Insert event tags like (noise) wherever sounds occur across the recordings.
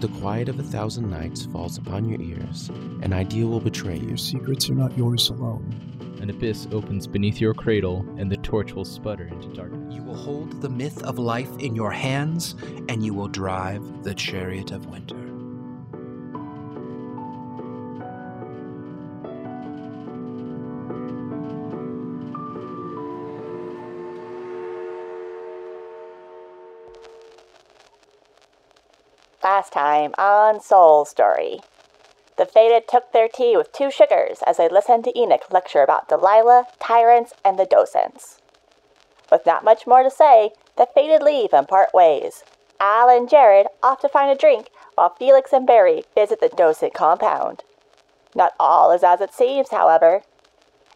the quiet of a thousand nights falls upon your ears, an idea will betray you. Your secrets are not yours alone. An abyss opens beneath your cradle, and the torch will sputter into darkness. You will hold the myth of life in your hands, and you will drive the chariot of winter. Last time on Soul Story. The Fated took their tea with two sugars as they listened to Enoch lecture about Delilah, tyrants, and the docents. With not much more to say, the Fated leave and part ways. Al and Jared off to find a drink while Felix and Barry visit the docent compound. Not all is as it seems, however.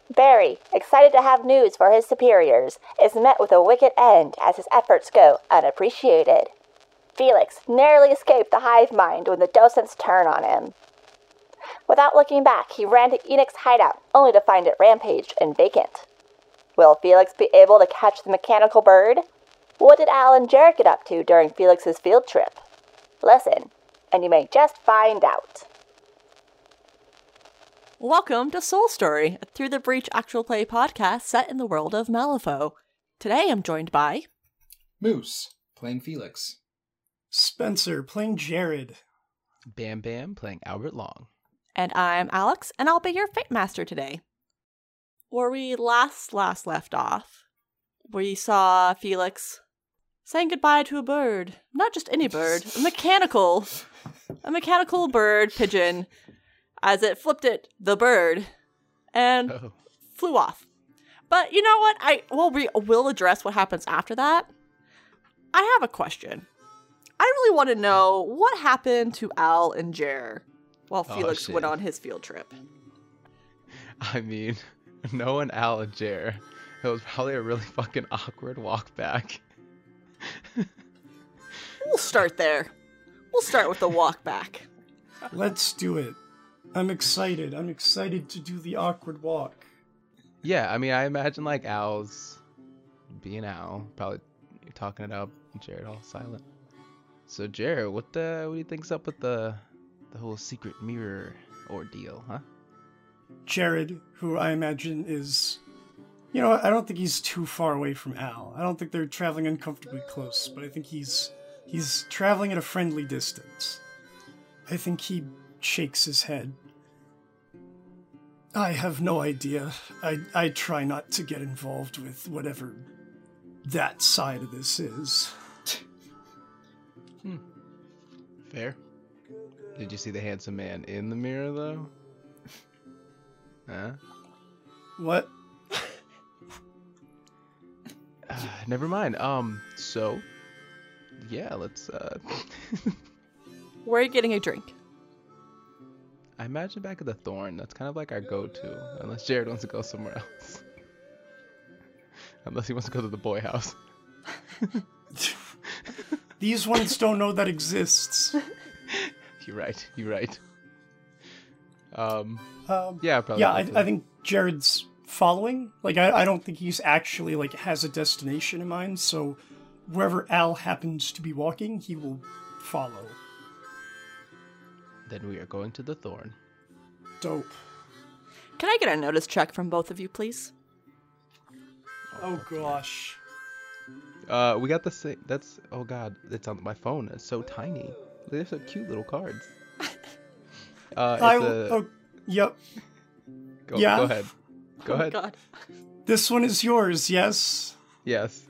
Barry, excited to have news for his superiors, is met with a wicked end as his efforts go unappreciated. Felix narrowly escaped the hive mind when the docents turn on him. Without looking back, he ran to Enoch's hideout, only to find it rampaged and vacant. Will Felix be able to catch the mechanical bird? What did Al and Jared get up to during Felix's field trip? Listen, and you may just find out. Welcome to Soul Story, a Through the Breach actual play podcast set in the world of Malifaux. Today I'm joined by Moose, playing Felix. Spencer playing Jared. Bam Bam playing Albert Long. And I'm Alex, and I'll be your Fate Master today. Where we last last left off, we saw Felix saying goodbye to a bird. Not just any bird, a mechanical. A mechanical bird pigeon as it flipped it the bird and Oh. flew off. But you know what? I well, we will address what happens after that. I have a question. I really want to know what happened to Al and Jer while Oh, Felix shit. went on his field trip. (laughs) I mean, (laughs) knowing Al and Jer, it was probably a really fucking awkward walk back. (laughs) We'll start there. We'll start with the walk back. Let's do it. I'm excited. I'm excited to do the awkward walk. Yeah, I mean, I imagine like Al's being Al, probably talking it up, and Jared all silent. So Jared, what the what do you think's up with the the whole secret mirror ordeal, huh? Jared, who I imagine is. You know, I don't think he's too far away from Al. I don't think they're traveling uncomfortably close, but I think he's he's traveling at a friendly distance. I think he shakes his head. I have no idea. I I try not to get involved with whatever that side of this is. Fair. Did you see the handsome man in the mirror though? huh? What? Uh, never mind. Um, so yeah, let's uh (laughs) Where are you getting a drink? I imagine back at the Thorn, that's kind of like our go-to, unless Jared wants to go somewhere else. (laughs) unless he wants to go to the boy house. (laughs) These ones don't know that exists. (laughs) You're right. You're right. Um, Um, yeah, probably. yeah, I, I think Jared's following. Like, I, I don't think he's actually like has a destination in mind. So, wherever Al happens to be walking, he will follow. Then we are going to the Thorn. Dope. Can I get a notice check from both of you, please? Oh gosh. Uh, we got the same. That's oh god, it's on my phone. It's so tiny. They're so cute little cards. (laughs) Uh, I a, will. Oh, yep. go, yeah. go ahead. Go Oh ahead. God. This one is yours. Yes. Yes.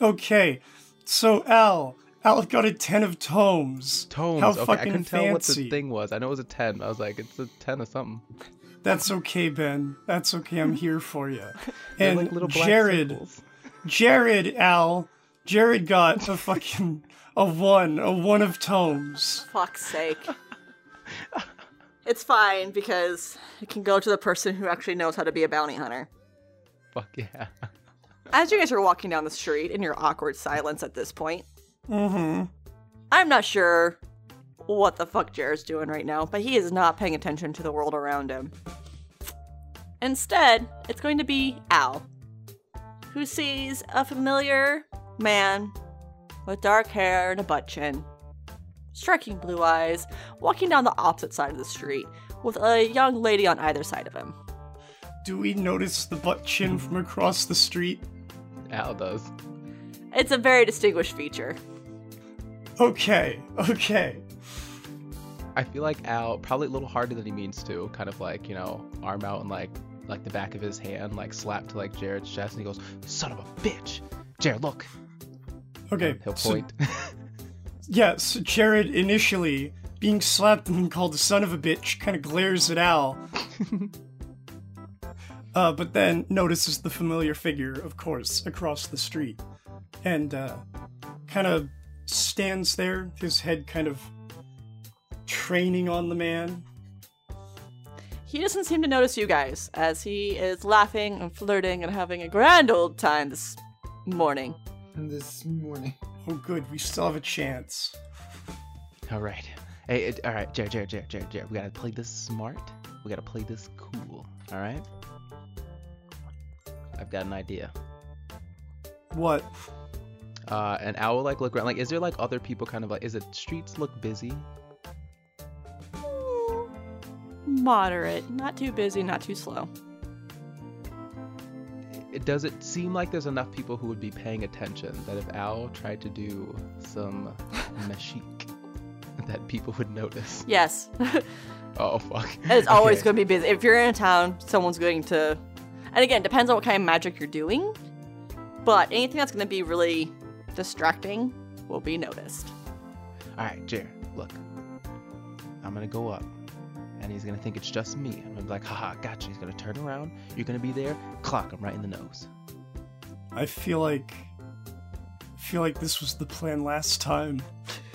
Okay. So Al, Al got a ten of tomes. Tomes. How okay, I fucking couldn't tell what the thing was. I know it was a ten. I was like, it's a ten or something. That's okay, Ben. That's okay. I'm here for you. (laughs) And like little black Jared, circles. Jared, Al, Jared got a fucking a one, a one of tomes. (laughs) Fuck's sake. it's fine because it can go to the person who actually knows how to be a bounty hunter. Fuck yeah. As you guys are walking down the street in your awkward silence at this point, Mm-hmm. I'm not sure what the fuck Jared's doing right now, but he is not paying attention to the world around him. Instead, it's going to be Al, who sees a familiar man with dark hair and a butt chin striking blue eyes, walking down the opposite side of the street, with a young lady on either side of him. Do we notice the butt chin from across the street? Al does. It's a very distinguished feature. Okay, okay. I feel like Al probably a little harder than he means to, kind of like you know, arm out and like like the back of his hand, like slapped to like Jared's chest, and he goes, "Son of a bitch, Jared, look." Okay. He'll so- point. (laughs) yeah, so Jared initially being slapped and called a son of a bitch kind of glares at Al. (laughs) uh, but then notices the familiar figure, of course, across the street. And uh, kind of stands there, his head kind of training on the man. He doesn't seem to notice you guys, as he is laughing and flirting and having a grand old time this morning. This morning. Oh, good, we still have a chance. all right. Hey, it, all right, Jared, Jared, Jared, Jared, Jared. We gotta play this smart. We gotta play this cool. All right. I've got an idea. What? Uh, and Al will like look around. Like, is there like other people kind of like? Is it streets look busy? Moderate, not too busy, not too slow. it, does it seem like there's enough people who would be paying attention that if Al tried to do some (laughs) mashik, that people would notice? Yes, (laughs) Oh fuck! it's always Okay. going to be busy. If you're in a town, someone's going to. And again, depends on what kind of magic you're doing. But anything that's going to be really distracting will be noticed. All right, Jared, look. I'm gonna go up, and he's gonna think it's just me. And I'm gonna be like, haha, gotcha. He's gonna turn around. You're gonna be there. Clock him right in the nose. I feel like. I feel like this was the plan last time.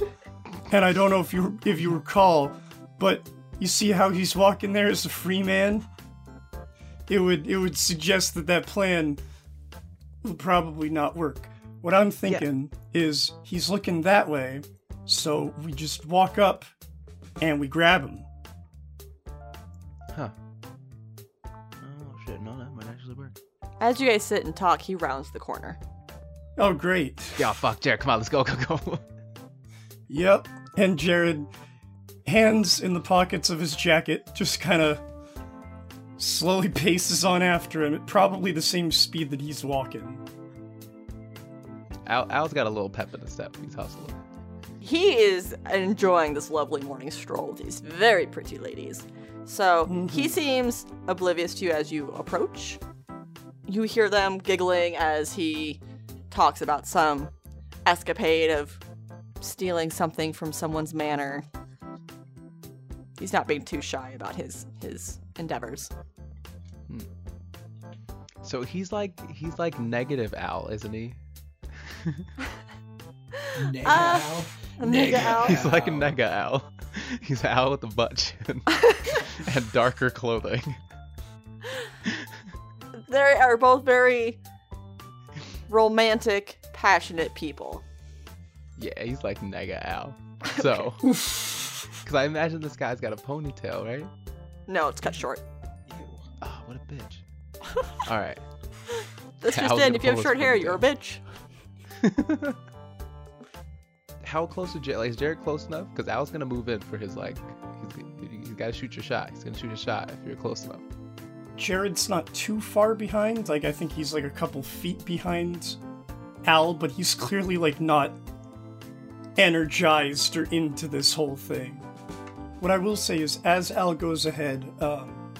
(laughs) and I don't know if you if you recall, but you see how he's walking there as a free man? It would it would suggest that that plan will probably not work. What I'm thinking is he's looking that way, so we just walk up and we grab him. As you guys sit and talk, he rounds the corner. Oh great. Yeah, fuck, Jared. Come on, let's go, go, go. (laughs) Yep. And Jared, hands in the pockets of his jacket, just kind of slowly (laughs) paces on after him at probably the same speed that he's walking. Al, Al's got a little pep in his step. He's hustling. He is enjoying this lovely morning stroll with these very pretty ladies. So he mm-hmm. seems oblivious to you as you approach. You hear them giggling as he talks about some escapade of stealing something from someone's manor. He's not being too shy about his his endeavors. So he's like he's like negative Al, isn't he? (laughs) Nega Uh, Al. Nega Al. He's like a nega Al. He's Al with a butt chin (laughs) and darker clothing. (laughs) They are both very romantic, passionate people. Yeah, he's like nega Al. (laughs) So, because (laughs) I imagine this guy's got a ponytail, right? No, it's cut short. Oh, what a bitch. (laughs) All right. That's just in. If you have short hair, you're a bitch. How close to Jared? Like, is Jared close enough? Because Al's gonna move in for his like. He's, he's got to shoot your shot. He's gonna shoot a shot if you're close enough. Jared's not too far behind. Like, I think he's like a couple feet behind Al, but he's clearly like not energized or into this whole thing. What I will say is, as Al goes ahead, um,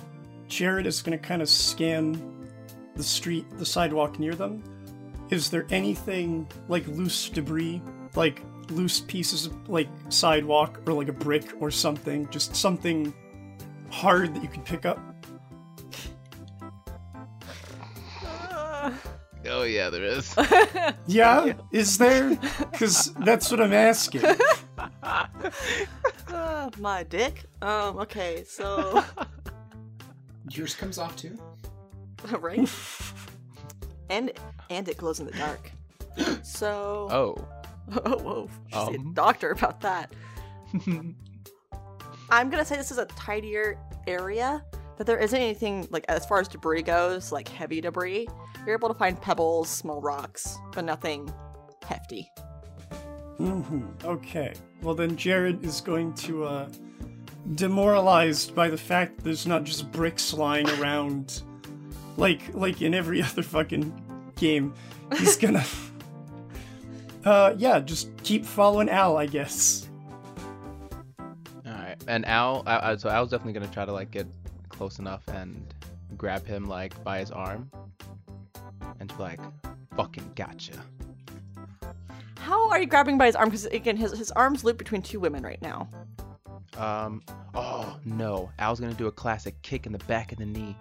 Jared is going to kind of scan the street, the sidewalk near them. Is there anything like loose debris, like loose pieces of like sidewalk or like a brick or something, just something hard that you could pick up? Oh yeah, there is. (laughs) Yeah, is there? Because that's what I'm asking. Ah, (laughs) my dick. Um. Okay. So. Yours comes off too. (laughs) right. And and it glows in the dark. So. Oh. Oh, whoa. Should see a Um. doctor about that. I'm gonna say this is a tidier area, but there isn't anything like as far as debris goes, like heavy debris. You're able to find pebbles, small rocks, but nothing hefty. hmm Okay. Well, then Jared is going to, uh, demoralized by the fact that there's not just bricks lying around, like like in every (laughs) other fucking game. He's (laughs) gonna, uh, yeah, just keep following Al, I guess. All right, and Al, uh, uh, so Al's definitely gonna try to like get close enough and grab him like by his arm, and be like, "Fucking gotcha." How are you grabbing by his arm? Because again, his his arms loop between two women right now. Um, oh no, Al's gonna do a classic kick in the back of the knee,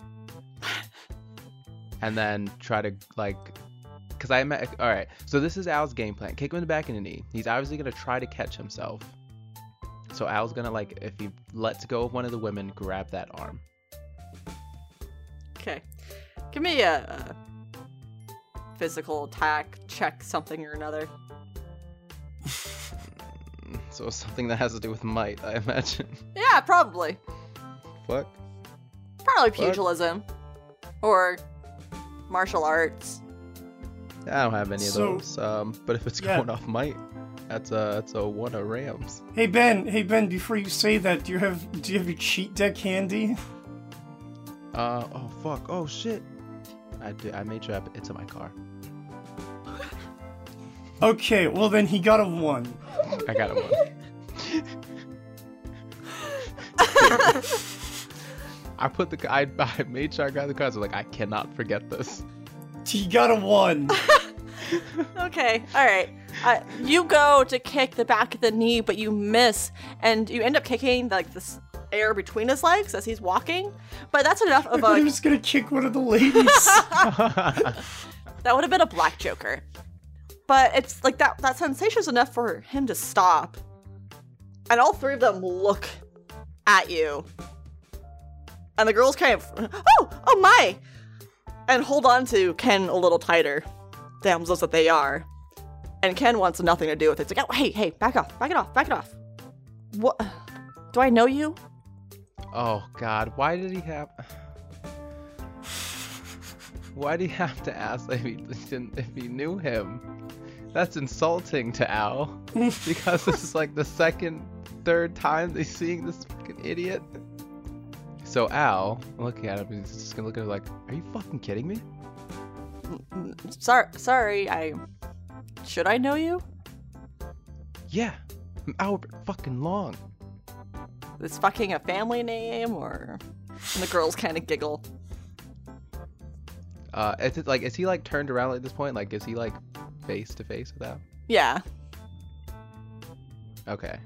(laughs) and then try to like, cause I met. All right, so this is Al's game plan: kick him in the back of the knee. He's obviously gonna try to catch himself. So Al's gonna like, if he lets go of one of the women, grab that arm. Okay, give me a, a physical attack check, something or another. (laughs) So something that has to do with might, I imagine. (laughs) Yeah, probably. Fuck. Probably What? pugilism or martial arts. I don't have any of So- those. Um, but if it's Yeah. going off might, that's a that's a one of Rams. Hey Ben, hey Ben, before you say that, do you have do you have your cheat deck handy? (laughs) Uh oh fuck oh shit. I did, I made sure I, it's in my car. (laughs) Okay, well then he got a one. I got a one. (laughs) I put the I, I made sure I got the cards. I was like I cannot forget this. He got a one. (laughs) Okay, all right. Uh, you go to kick the back of the knee, but you miss, and you end up kicking like this air between his legs as he's walking. But that's enough of (laughs) a. was gonna kick one of the ladies. (laughs) That would have been a black joker. But it's like that. That sensation's enough for him to stop, and all three of them look at you, and the girls kind of, (gasps) oh, oh my, and hold on to Ken a little tighter, damsels that they are. And Ken wants nothing to do with it. It's like, oh, hey, hey, back off, back it off, back it off. What? Do I know you? Oh god, why did he have? (sighs) Why did he have to ask if he didn't if he knew him? That's insulting to Al (laughs) because this is like the second, third time they're seeing this fucking idiot. So Al, looking at him, he's just gonna look at him like, "Are you fucking kidding me?" Sorry, sorry. I should I know you? Yeah, I'm Albert fucking Long. Is fucking a family name or? And the girls kind of giggle. Uh, is it like is he like turned around at this point? Like, is he like face to face with Al? Yeah. Okay.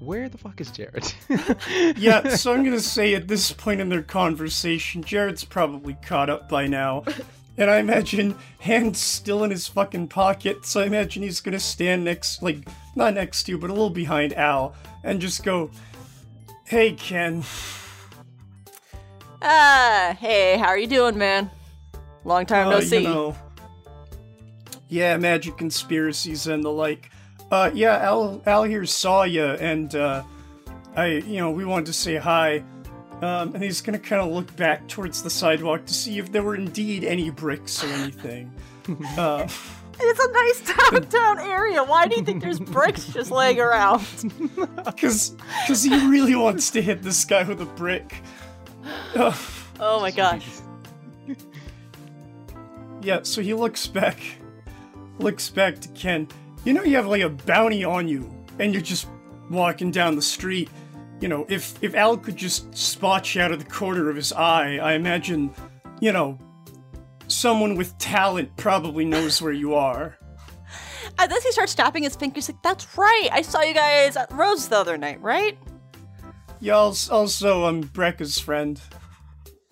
Where the fuck is Jared? (laughs) yeah, so I'm gonna say at this point in their conversation, Jared's probably caught up by now. And I imagine hands still in his fucking pocket, so I imagine he's gonna stand next, like, not next to you, but a little behind Al, and just go, Hey, Ken. Ah, hey, how are you doing, man? Long time no Uh, see. You know, yeah, magic conspiracies and the like. Uh, yeah, Al, Al here saw you, and uh, I, you know, we wanted to say hi. Um, and he's gonna kind of look back towards the sidewalk to see if there were indeed any bricks or anything. (laughs) uh, It's a nice downtown area. Why do you think there's bricks just laying around? (laughs) cause, cause he really wants to hit this guy with a brick. Uh, Oh my gosh. Yeah, so he looks back, looks back to Ken. You know, you have like a bounty on you, and you're just walking down the street. You know, if if Al could just spot you out of the corner of his eye, I imagine, you know, someone with talent probably knows where you are. And then he starts tapping his fingers like, that's right. I saw you guys at Rose the other night, right? Yeah, als- also, I'm Brecca's friend.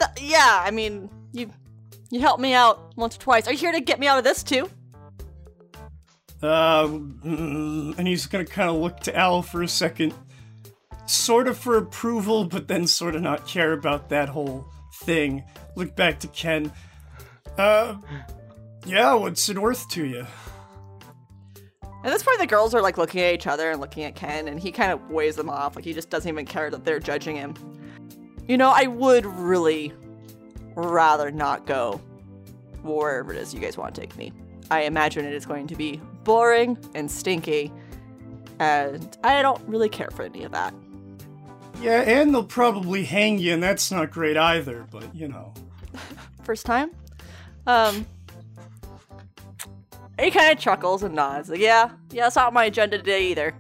Th- yeah, I mean, you you helped me out once or twice. Are you here to get me out of this too? Uh, mm, and he's gonna kind of look to Al for a second, sort of for approval, but then sort of not care about that whole thing. Look back to Ken. Uh, yeah, what's it worth to you? At this point, the girls are like looking at each other and looking at Ken, and he kind of weighs them off. Like he just doesn't even care that they're judging him. You know, I would really rather not go wherever it is you guys want to take me. I imagine it is going to be boring and stinky, and I don't really care for any of that. Yeah, and they'll probably hang you, and that's not great either, but you know. (laughs) First time? Um. He kind of chuckles and nods. Like, yeah, yeah, that's not on my agenda today either.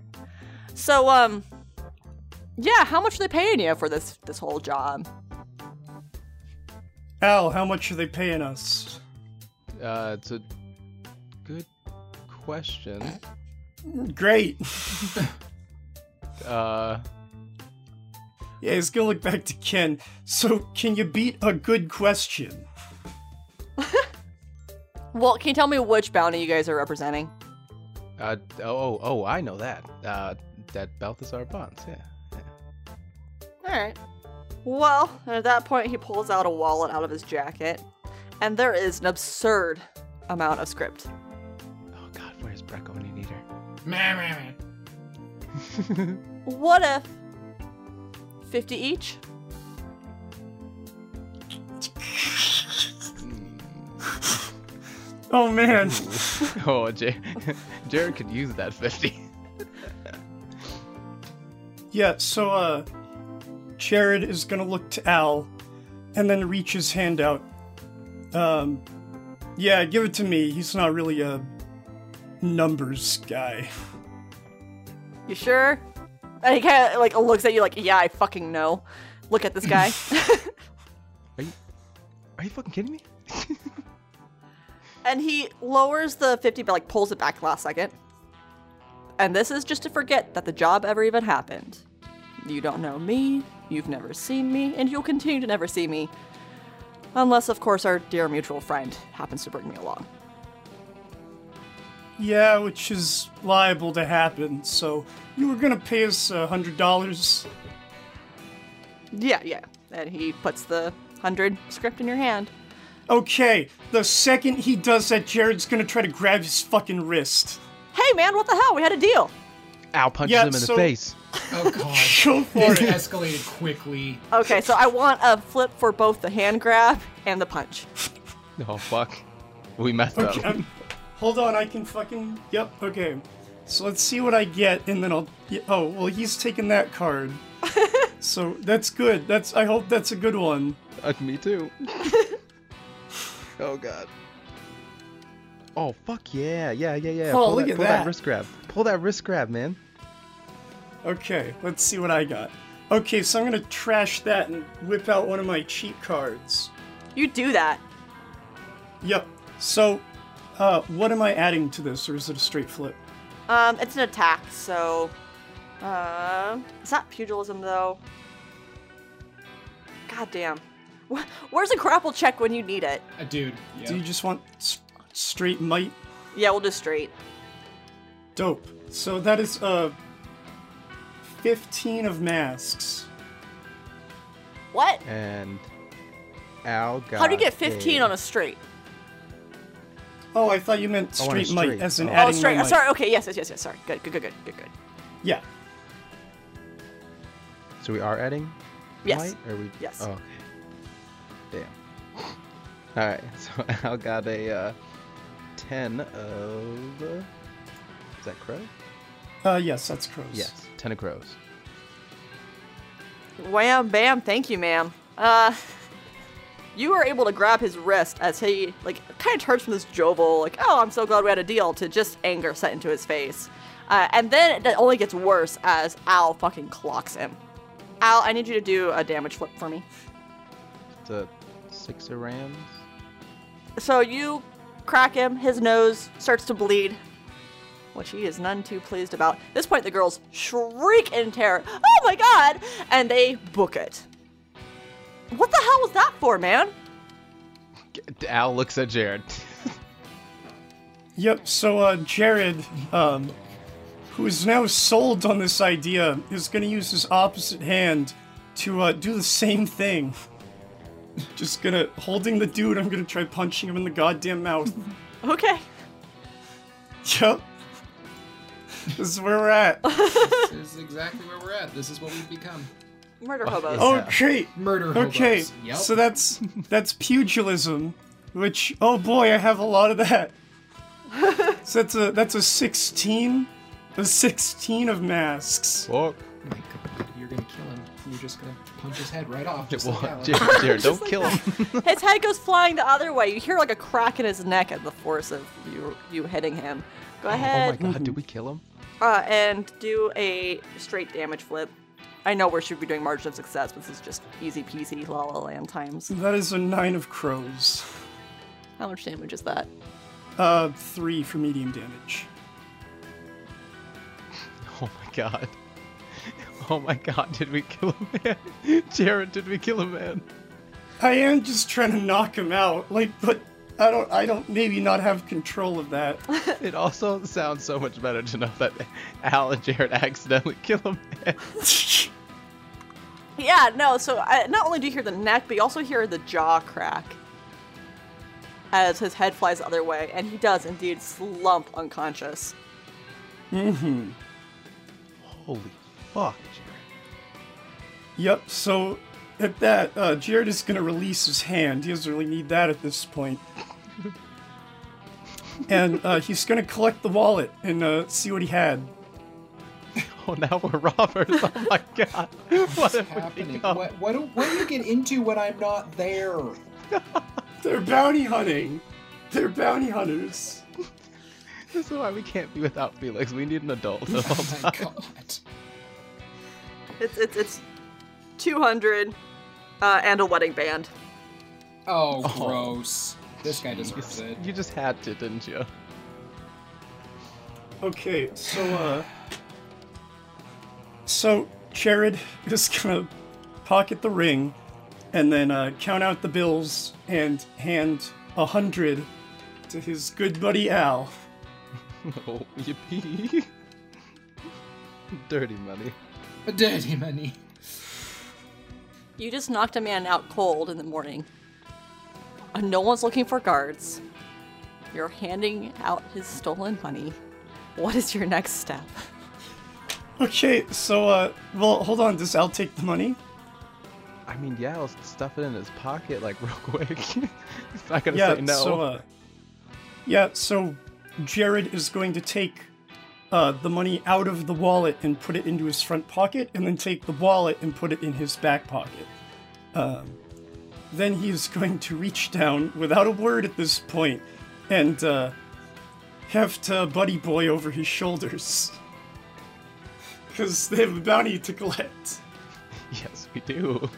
So, um, yeah, how much are they paying you for this this whole job? Al, how much are they paying us? Uh, it's a good question. Great. (laughs) Uh, Yeah, he's gonna look back to Ken. So, can you beat a good question? Well, can you tell me which bounty you guys are representing? uh, oh, oh, I know that. Uh, that Balthazar Bonds, yeah. All right. Well, at that point, he pulls out a wallet out of his jacket, and there is an absurd amount of scrip. Oh God, where's Brecco when you need her? Meh, meh, meh. (laughs) What if 50 each? (laughs) Oh man. (laughs) oh, J- (laughs) Jared could use that fifty. Yeah, so uh Jared is gonna look to Al and then reach his hand out. Um yeah, give it to me. He's not really a numbers guy. You sure? And he kind of like looks at you like, yeah, I fucking know. Look at this guy. Are you fucking kidding me? And he lowers the 50 but like pulls it back last second. And this is just to forget that the job ever even happened. You don't know me, you've never seen me, and you'll continue to never see me. Unless, of course, our dear mutual friend happens to bring me along. Yeah, which is liable to happen. So you were gonna pay us a hundred dollars. Yeah, yeah. And he puts the 100 scrip in your hand. Okay, the second he does that, Jared's gonna try to grab his fucking wrist. Hey, man, what the hell? We had a deal. Al punches Yeah, him in so- the face. (laughs) Oh god. Go for This it. escalated quickly. Okay, so I want a flip for both the hand grab and the punch. (laughs) Oh fuck, we messed Okay, up. I'm- hold on, I can fucking. Yep, okay. So let's see what I get, and then I'll. Oh, well, he's taking that card. (laughs) so that's good. That's. I hope that's a good one. Uh, me too. Oh god. Oh fuck yeah, yeah, yeah, yeah. Oh, pull look that, at pull that. wrist grab. Pull that wrist grab, man. Okay, let's see what I got. Okay, so I'm gonna trash that and whip out one of my cheat cards. You do that. Yep. So, uh, what am I adding to this, or is it a straight flip? Um, it's an attack, so. Um, it's not pugilism though. God damn. Wh- (laughs) Where's a grapple check when you need it? A dude. Yeah. Do you just want s- straight might? Yeah, we'll do straight. Dope. So that is uh, 15 of masks. What? And Al got. How do you get 15 on a straight? Oh, I thought you meant Oh, on straight might, straight. as in Oh. Oh, straight. my uh. Sorry. Okay. Yes. Yes. Yes. Yes. Sorry. Good. Good. Good. Good. Good. Good. Yeah. So we are adding. Yes. Might, or we? Yes. Oh, okay. Damn. All right. (laughs) So Al got a uh, ten of. Uh, is that crow? Uh, yes, that's crows. Yes, ten of crows. Wham, bam. Thank you, ma'am. Uh, you were able to grab his wrist as he like kind of turns from this jovial, like, "Oh, I'm so glad we had a deal," to just anger set into his face. Uh, and then it only gets worse as Al fucking clocks him. Al, I need you to do a damage flip for me. It's a six of rams. So you crack him, his nose starts to bleed, which he is none too pleased about. At this point, the girls shriek in terror, Oh my god! And they book it. What the hell was that for, man? Al looks at Jared. Yep. So uh, Jared, um, who is now sold on this idea, is going to use his opposite hand to uh, do the same thing. (laughs) Just gonna holding the dude. I'm gonna try punching him in the goddamn mouth. (laughs) Okay. yep. This is where we're at. (laughs) This is exactly where we're at. This is what we've become. Murder hobos. Oh. Okay. Murder Okay. hobos. Yep. So that's that's pugilism, which oh boy, I have a lot of that. so that's a that's a 16 A 16 of masks. Fuck. Oh my god, you're gonna kill him. You're just gonna punch his head right off. Just (laughs) like Well, Alex. Jared, (laughs) Jared, don't Just like kill him. (laughs) His head goes flying the other way. You hear like a crack in his neck at the force of you you hitting him. Go ahead. Oh my god, did we kill him? uh, and do a straight damage flip. I know we should be doing margin of success, but this is just easy peasy la la land times. That is a 9 of crows. How much damage is that? Uh, 3 for medium damage. Oh my god. Oh my god, did we kill a man? (laughs) Jared, did we kill a man? I am just trying to knock him out, like, but I don't, I don't maybe not have control of that. (laughs) It also sounds so much better to know that Al and Jared accidentally (laughs) kill a man. Yeah, no. So I, not only do you hear the neck, but you also hear the jaw crack as his head flies the other way, and he does indeed slump unconscious. mm-hmm. Holy fuck, Jared. Yep. So at that, uh, Jared is gonna release his hand. He doesn't really need that at this point. (laughs) and uh, he's gonna collect the wallet and uh, see what he had. (laughs) Oh, now we're robbers. Oh my (laughs) god. What What's have we happening? become? What, what, do, what do you get into when I'm not there? They're bounty hunting. They're bounty hunters. This is why we can't be without Felix. We need an adult Oh my god. It's it's it's two hundred uh, and a wedding band. Oh, Oh. gross. This guy deserves it. You just had to, didn't you? Okay, so uh (laughs) so Jared (laughs) is gonna pocket the ring and then uh, count out the bills and hand a hundred to his good buddy Al. (laughs) Oh, yippee. Dirty money. Dirty money. You just knocked a man out cold in the morning. No one's looking for guards. You're handing out his stolen money. What is your next step? Okay, so uh well hold on, does Al take the money? I mean, yeah, I'll stuff it in his pocket like (laughs) real quick. He's not gonna yeah, say no. so uh Yeah, so Jared is going to take uh, the money out of the wallet and put it into his front pocket, and then take the wallet and put it in his back pocket. Um, then is going to reach down without a word at this point and uh, heft uh, Buddy Boy over his shoulders. (laughs) Because they have a bounty to collect. yes, we do.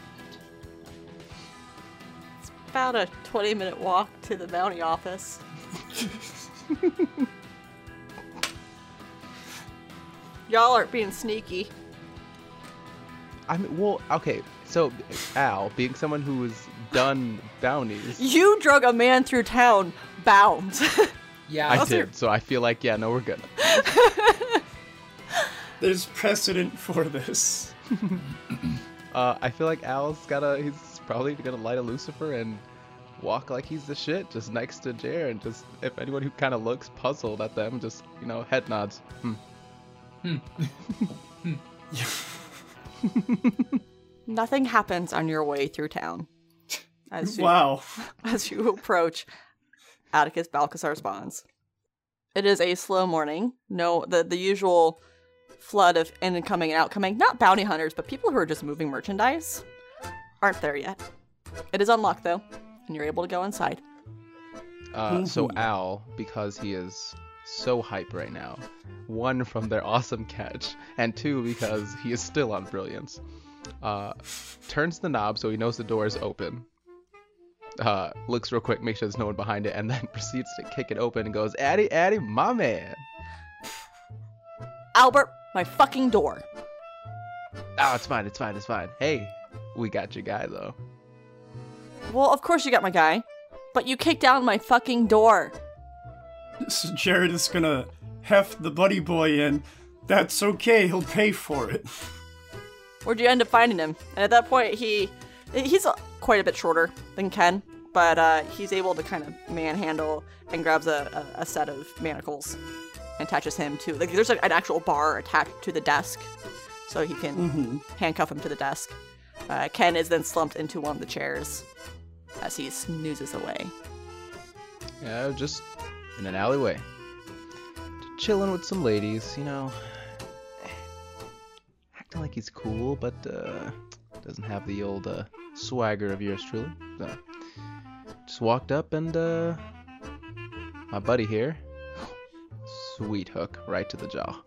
It's about a 20 minute walk to the bounty office. (laughs) Y'all aren't being sneaky. I mean, well, okay. So Al, being someone who has done bounties, (laughs) You drug a man through town bound. (laughs) Yeah, I Those are- did. So I feel like, yeah, no, we're good. (laughs) There's precedent for this. Uh, I feel like Al's gotta. He's probably gonna light a Lucifer and walk like he's the shit, just next to Jer, and just if anyone who kind of looks puzzled at them, just you know, head nods. Hmm. (laughs) Nothing happens on your way through town. As you, Wow. (laughs) as you approach Atticus Balcazar's bonds. It is a slow morning. No, the, the usual flood of incoming and outcoming, not bounty hunters, but people who are just moving merchandise, aren't there yet. It is unlocked though, and you're able to go inside. Uh, so. Al, because he is so hype right now, one from their awesome catch, and two because he is still on brilliance, uh, turns the knob so he knows the door is open. Uh, looks real quick, makes sure there's no one behind it, and then (laughs) proceeds to kick it open and goes, "Addy, Addy, my man." Albert, my fucking door. Oh, it's fine, it's fine, it's fine. Hey, we got your guy though. Well, of course you got my guy, but you kicked down my fucking door. So Jared is gonna heft the buddy boy in. That's okay, he'll pay for it. Where'd you end up finding him? And at that point, he he's quite a bit shorter than Ken, but uh, he's able to kind of manhandle and grabs a, a, a set of manacles and attaches him to like there's like an actual bar attached to the desk, so he can hmm handcuff him to the desk. Uh, Ken is then slumped into one of the chairs as he snoozes away. Yeah, just in an alleyway. chilling with some ladies, you know, acting like he's cool, but uh, doesn't have the old uh, swagger of yours truly. So, just walked up and uh, my buddy here, sweet hook right to the jaw.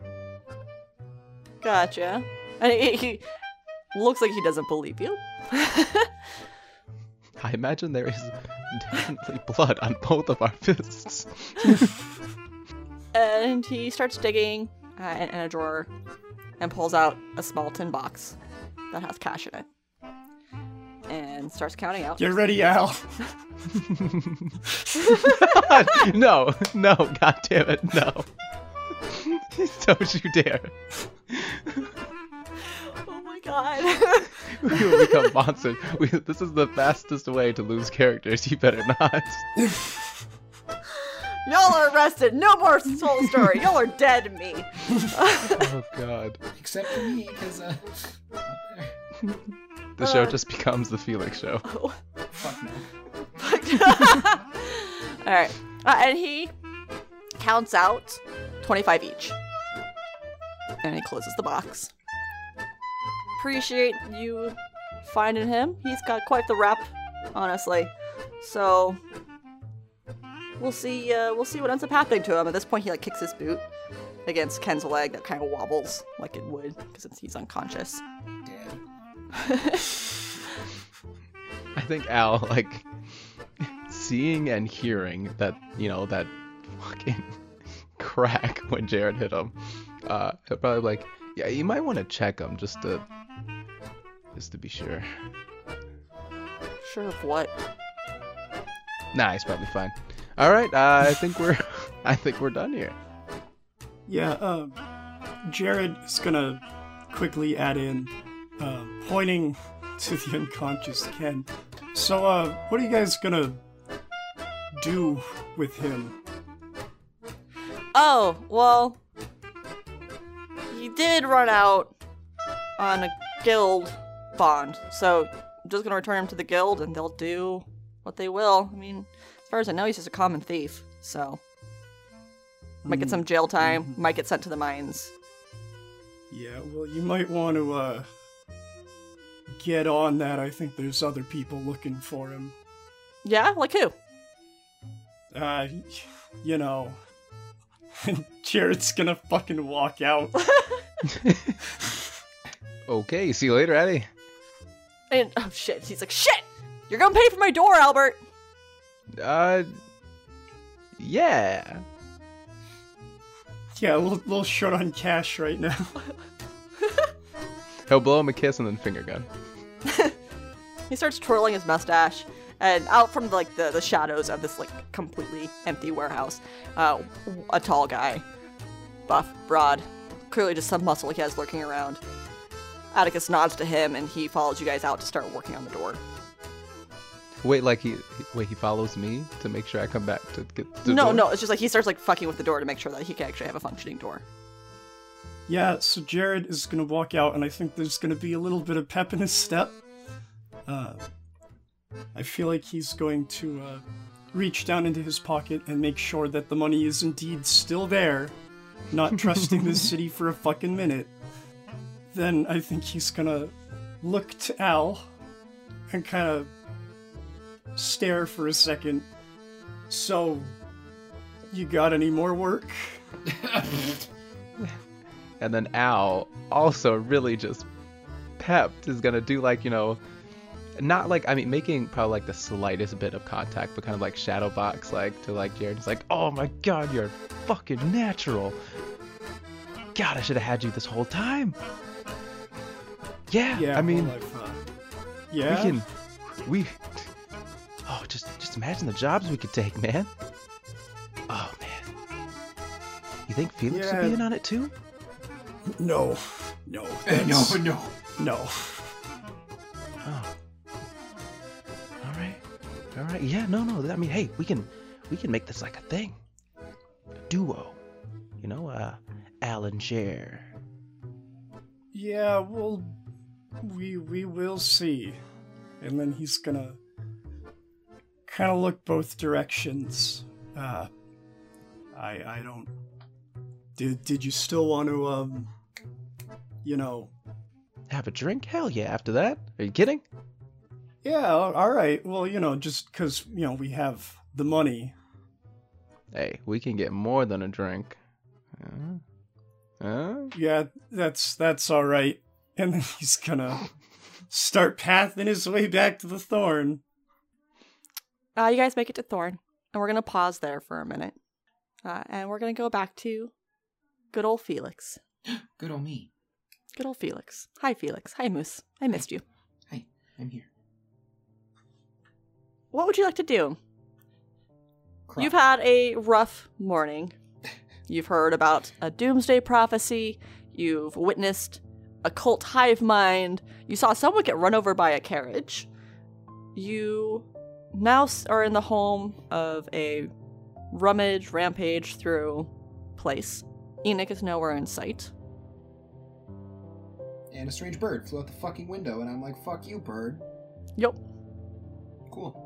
Gotcha. And (laughs) he, he looks like he doesn't believe you. (laughs) I imagine there is definitely blood on both of our fists. and he starts digging uh, in, in a drawer and pulls out a small tin box that has cash in it and starts counting out. Get ready, Al. (laughs) no, no, god damn it, no. (laughs) Don't you dare. Oh my god. (laughs) (laughs) We will become monsters. We, this is the fastest way to lose characters. You better not. (laughs) Y'all are arrested. No more soul story. Y'all are dead to me. (laughs) Oh god. Except for me, because uh, The show Uh. just becomes the Felix show. Oh. fuck no. Fuck. All right. Uh, and he counts out 25 each. And he closes the box. Appreciate you finding him. He's got quite the rep, honestly. So we'll see uh, we'll see what ends up happening to him. At this point he like kicks his boot against Ken's leg that kind of wobbles like it would because he's unconscious. (laughs) I think Al, like, seeing and hearing that, you know, that fucking (laughs) crack when Jared hit him, uh, he'll probably like, yeah, you might want to check him just to, just to be sure. Sure of what? Nah, he's probably fine. All right, uh, I think we're, (laughs) I think we're done here. Yeah, um, Jared is gonna quickly add in, uh, pointing (laughs) to the unconscious Ken. So, uh, what are you guys gonna do with him? Oh, well, he did run out on a guild bond, so I'm just gonna return him to the guild and they'll do what they will. I mean, as far as I know, he's just a common thief, so. Might get some jail time, might get sent to the mines. Yeah, well, you might want to, uh, get on that. I think there's other people looking for him. Yeah, like who? Uh, you know. (laughs) Jared's gonna fucking walk out. (laughs) Okay, see you later, Eddie. And, oh shit, he's like, shit! You're gonna pay for my door, Albert! Uh, yeah. yeah, a little, little short on cash right now. (laughs) He'll blow him a kiss and then finger gun. He starts twirling his mustache, and out from like the, the shadows of this like completely empty warehouse, uh, a tall guy, buff, broad, clearly just some muscle he has lurking around. Atticus nods to him, and he follows you guys out to start working on the door. Wait, like he, wait, he follows me to make sure I come back to get the no, door? no, it's just like he starts like fucking with the door to make sure that he can actually have a functioning door. Yeah, so Jared is gonna walk out, and I think there's gonna be a little bit of pep in his step. Uh, I feel like he's going to uh, reach down into his pocket and make sure that the money is indeed still there, not (laughs) trusting the city for a fucking minute. Then I think he's gonna look to Al and kind of stare for a second. So, you got any more work? (laughs) And then Al, also really just pepped, is gonna do like, you know, not like, I mean, making probably like the slightest bit of contact, but kind of like shadow box, like to like Jared. He's like, oh my god, you're fucking natural. God, I should have had you this whole time. Yeah, Yeah, I mean, well, I've, uh, yeah. we can, we, oh, just, just imagine the jobs we could take, man. Oh man. You think Felix would be in on it too? No, no, (laughs) no, no. no. Oh. All right. Yeah. No. No. I mean, hey, we can, we can make this like a thing, a duo. You know, uh, Alan Share. Yeah, well, we we will see. And then he's gonna kind of look both directions. Uh, I I don't Did did you still want to um, you know? Have a drink? Hell yeah! After that, are you kidding? Yeah, all all right. Well, you know, just because you know we have the money. Hey, we can get more than a drink. Huh? Huh? Yeah, that's that's all right. (laughs) And then he's gonna start pathing his way back to the thorn. Uh, you guys make it to Thorn, and we're gonna pause there for a minute, uh, and we're gonna go back to good old Felix. (gasps) Good old me. Good old Felix. Hi, Felix. Hi, Moose. I missed you. Hi, I'm here. What would you like to do? Crop. You've had a rough morning. You've heard about a doomsday prophecy. You've witnessed a cult hive mind. You saw someone get run over by a carriage. You now are in the home of a rummage, rampage through place. Enoch is nowhere in sight. and a strange bird flew out the fucking window, and I'm like, "Fuck you, bird." Yep. Cool.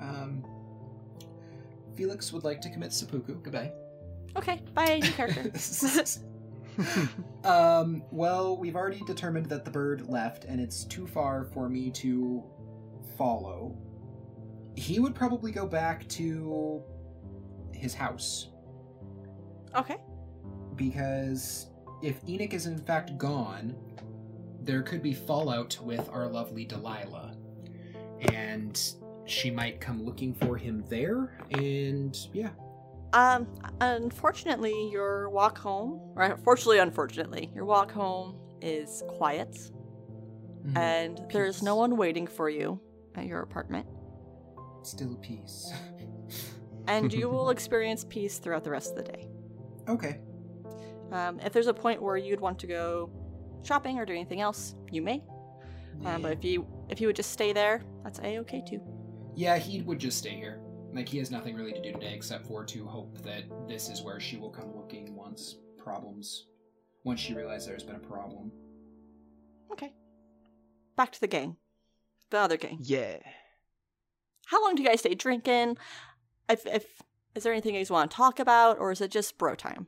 Um, Felix would like to commit seppuku. Goodbye. Okay, bye, new character. (laughs) (laughs) um, well, we've already determined that the bird left, and it's too far for me to follow. He would probably go back to his house okay. because if Enoch is in fact gone, there could be fallout with our lovely Delilah. And she might come looking for him there, and yeah. Um, unfortunately, your walk home, or fortunately, unfortunately, your walk home is quiet, Mhm. and there's no one waiting for you at your apartment. Still peace. (laughs) And you will experience peace throughout the rest of the day. okay. Um, if there's a point where you'd want to go shopping or do anything else, you may. Um, but if you if you would just stay there, that's a okay too. Yeah, he would just stay here. Like, he has nothing really to do today except for to hope that this is where she will come looking once problems. Once she realizes there's been a problem. Okay. Back to the gang, the other gang. Yeah. How long do you guys stay drinking? If, if is there anything you guys want to talk about, or is it just bro time?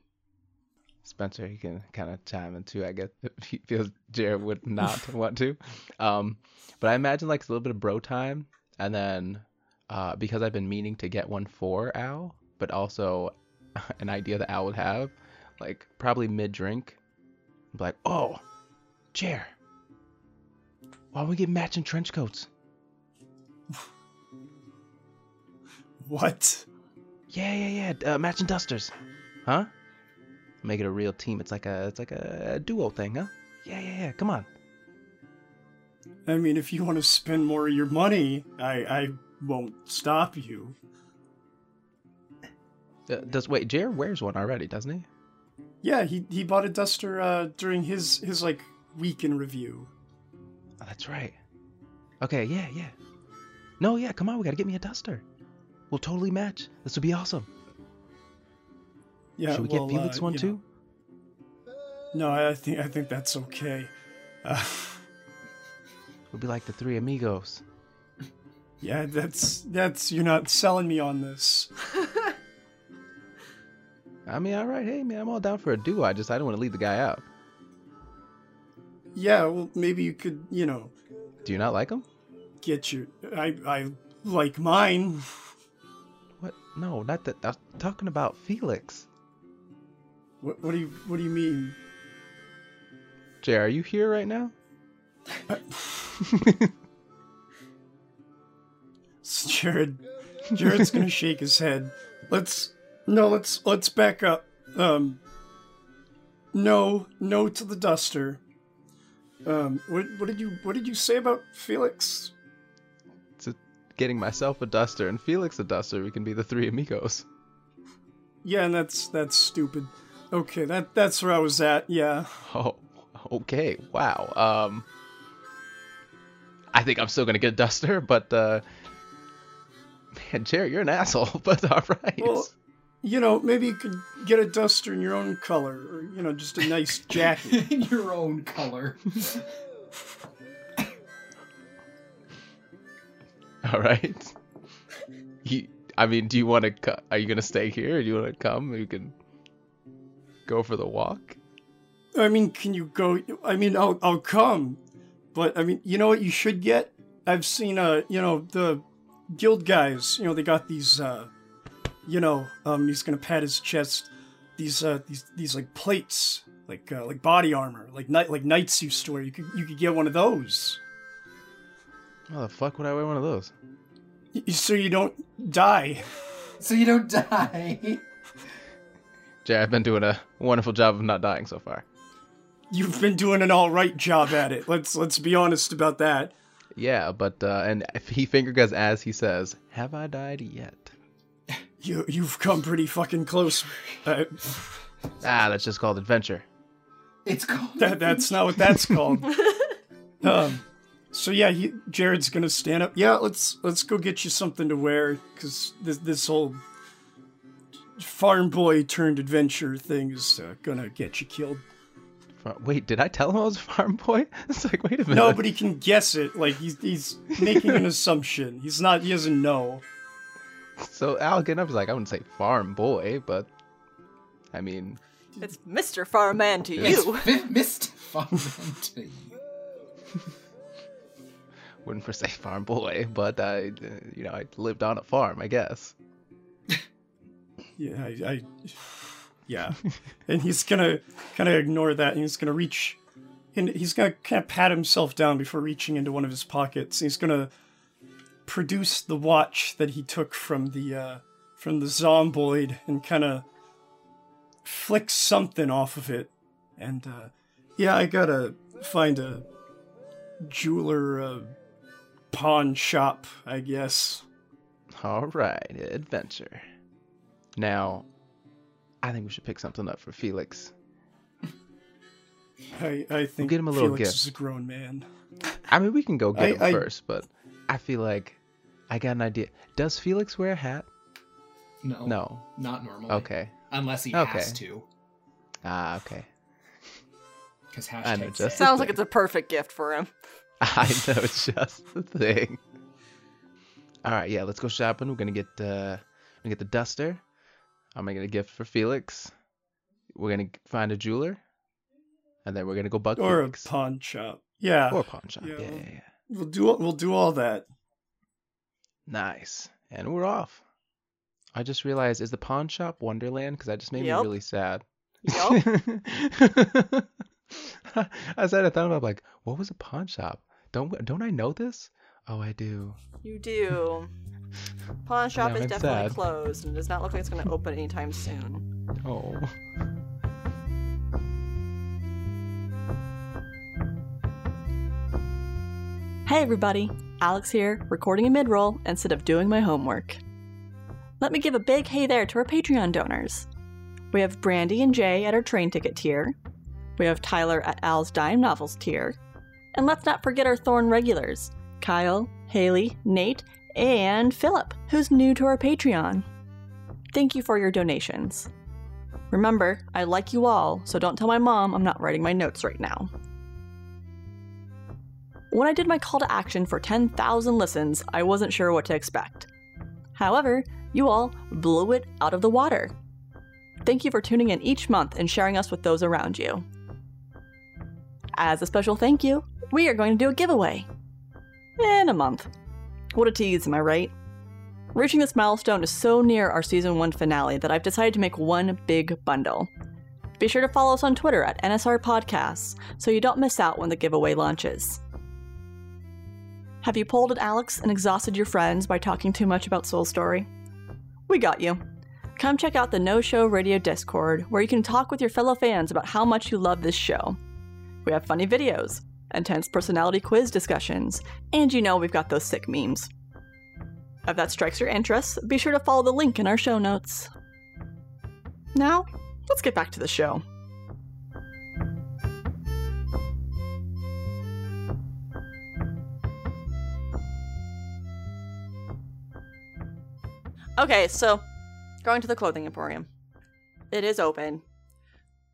Spencer, he can kind of chime in too. I guess (laughs) if he feels Jared would not (laughs) want to. Um, but I imagine like a little bit of bro time, and then uh, because I've been meaning to get one for Al, but also (laughs) an idea that Al would have, like probably mid drink, be like, oh, chair, why don't we get matching trench coats? (laughs) What? Yeah, yeah, yeah, uh, matching dusters, huh? Make it a real team. It's like a, it's like a duo thing, huh? Yeah, yeah, yeah. Come on. I mean, if you want to spend more of your money, I I won't stop you. Uh, does wait? Jared wears one already, doesn't he? Yeah, he he bought a duster uh, during his his like week in review. Oh, that's right. Okay, yeah, yeah. No, yeah. Come on, we gotta get me a duster. We'll totally match. This would be awesome. Yeah, Should we well, get Felix uh, one too? no, I think I think that's okay. Uh, (laughs) We'll be like the three amigos. (laughs) yeah, that's that's you're not selling me on this. (laughs) I mean, all right. Hey, man, I'm all down for a duo. I just I don't want to leave the guy out. Yeah, well, maybe you could, you know, Do you not like him? get your. I I like mine. What? No, not that. I'm talking about Felix. What what do you what do you mean? Jay, are you here right now? (laughs) (laughs) Jared Jared's gonna shake his head. Let's no, let's let's back up. Um No, no to the duster. Um what what did you what did you say about Felix? to getting myself a duster and Felix a duster, we can be the three amigos. Yeah, and that's that's stupid. Okay, that that's where I was at, yeah. Oh, okay. Wow. Um, I think I'm still gonna get a duster, but uh, man, Jerry, you're an asshole. (laughs) But all right. Well, you know, maybe you could get a duster in your own color, or you know, just a nice (laughs) jacket. In your own color. (laughs) all right. You, I mean, do you want to? Co- are you gonna stay here? Or do you want to come? You can Go for the walk? I mean, can you go? I mean, I'll I'll come, but I mean, you know what you should get? I've seen uh, you know, the guild guys. You know, they got these uh, you know, um, he's gonna pat his chest. These uh, these these like plates, like uh, like body armor, like night like knights used to wear. You could you could get one of those, How the fuck would I wear one of those? y- so you don't die. (laughs) So you don't die. Jay, I've been doing a wonderful job of not dying so far. You've been doing an all right job at it. Let's let's be honest about that. Yeah, but uh, and he finger guns as he says, "Have I died yet?" You you've come pretty fucking close. Uh, Ah, that's just called adventure. It's called. that that's not what that's called. (laughs) um, so yeah, he, Jared's gonna stand up. Yeah, let's let's go get you something to wear because this this whole farm boy turned adventure thing is uh, gonna get you killed. Fa- Wait, did I tell him I was a farm boy? (laughs) It's like, wait a minute. Nobody can guess it. Like he's he's making an (laughs) assumption. He's not. He doesn't know. So Al getting up is like, I wouldn't say farm boy, but I mean, It's Mr. Farman (laughs) to you. Mister missed fun to you. wouldn't per se farm boy, but I, you know, I lived on a farm, I guess. Yeah, I, I yeah. (laughs) and he's gonna kind of ignore that, and he's gonna reach, and he's gonna kind of pat himself down before reaching into one of his pockets. He's gonna produce the watch that he took from the uh, from the zomboid and kind of flick something off of it. And uh, yeah, I gotta find a jeweler uh, pawn shop, I guess. All right, adventure. Now, I think we should pick something up for Felix. (laughs) I, I think get him a little Felix gift. is a grown man. I mean, we can go get I- him I- first, but I feel like I got an idea. Does Felix wear a hat? No. No. Not normally. Okay. Unless he Okay. has to. Ah, okay. Because I hashtag just- say. Sounds like it's a perfect gift for him. (laughs) I know it's just the thing. All right, yeah, let's go shopping. We're gonna get uh, we're gonna get the duster. I'm gonna get a gift for Felix. We're gonna find a jeweler, and then we're gonna go bug Or a pawn shop. Yeah. or a pawn shop. Yeah. Yeah, yeah, yeah. We'll do we'll do all that. Nice, and we're off. I just realized, is the pawn shop Wonderland? Because that just made Yup. me really sad. Yup. (laughs) I said I thought about like, what was a pawn shop? Don't don't I know this? Oh, I do. You do. Pawn shop Now is definitely sad. closed and does not look like it's going to open anytime soon. Oh. Hey everybody, Alex here, recording a mid-roll instead of doing my homework. Let me give a big hey there to our Patreon donors. We have Brandy and Jay at our train ticket tier. We have Tyler at Al's Dime Novels tier. And let's not forget our Thorn regulars, Kyle, Haley, Nate, and Philip, who's new to our Patreon. Thank you for your donations. Remember, I like you all, so don't tell my mom I'm not writing my notes right now. When I did my call to action for 10,000 listens, I wasn't sure what to expect. However, you all blew it out of the water. Thank you for tuning in each month and sharing us with those around you. As a special thank you, we are going to do a giveaway. In a month. What a tease, am I right? Reaching this milestone is so near our season 1 finale that I've decided to make one big bundle. Be sure to follow us on Twitter at NSR Podcasts so you don't miss out when the giveaway launches. Have you pulled at Alex and exhausted your friends by talking too much about Soul Story? We got you. Come check out the No Show Radio Discord, where you can talk with your fellow fans about how much you love this show. We have funny videos, intense personality quiz discussions, and you know we've got those sick memes. If that strikes your interest, be sure to follow the link in our show notes. Now, let's get back to the show. Okay, so going to the clothing emporium. It is open.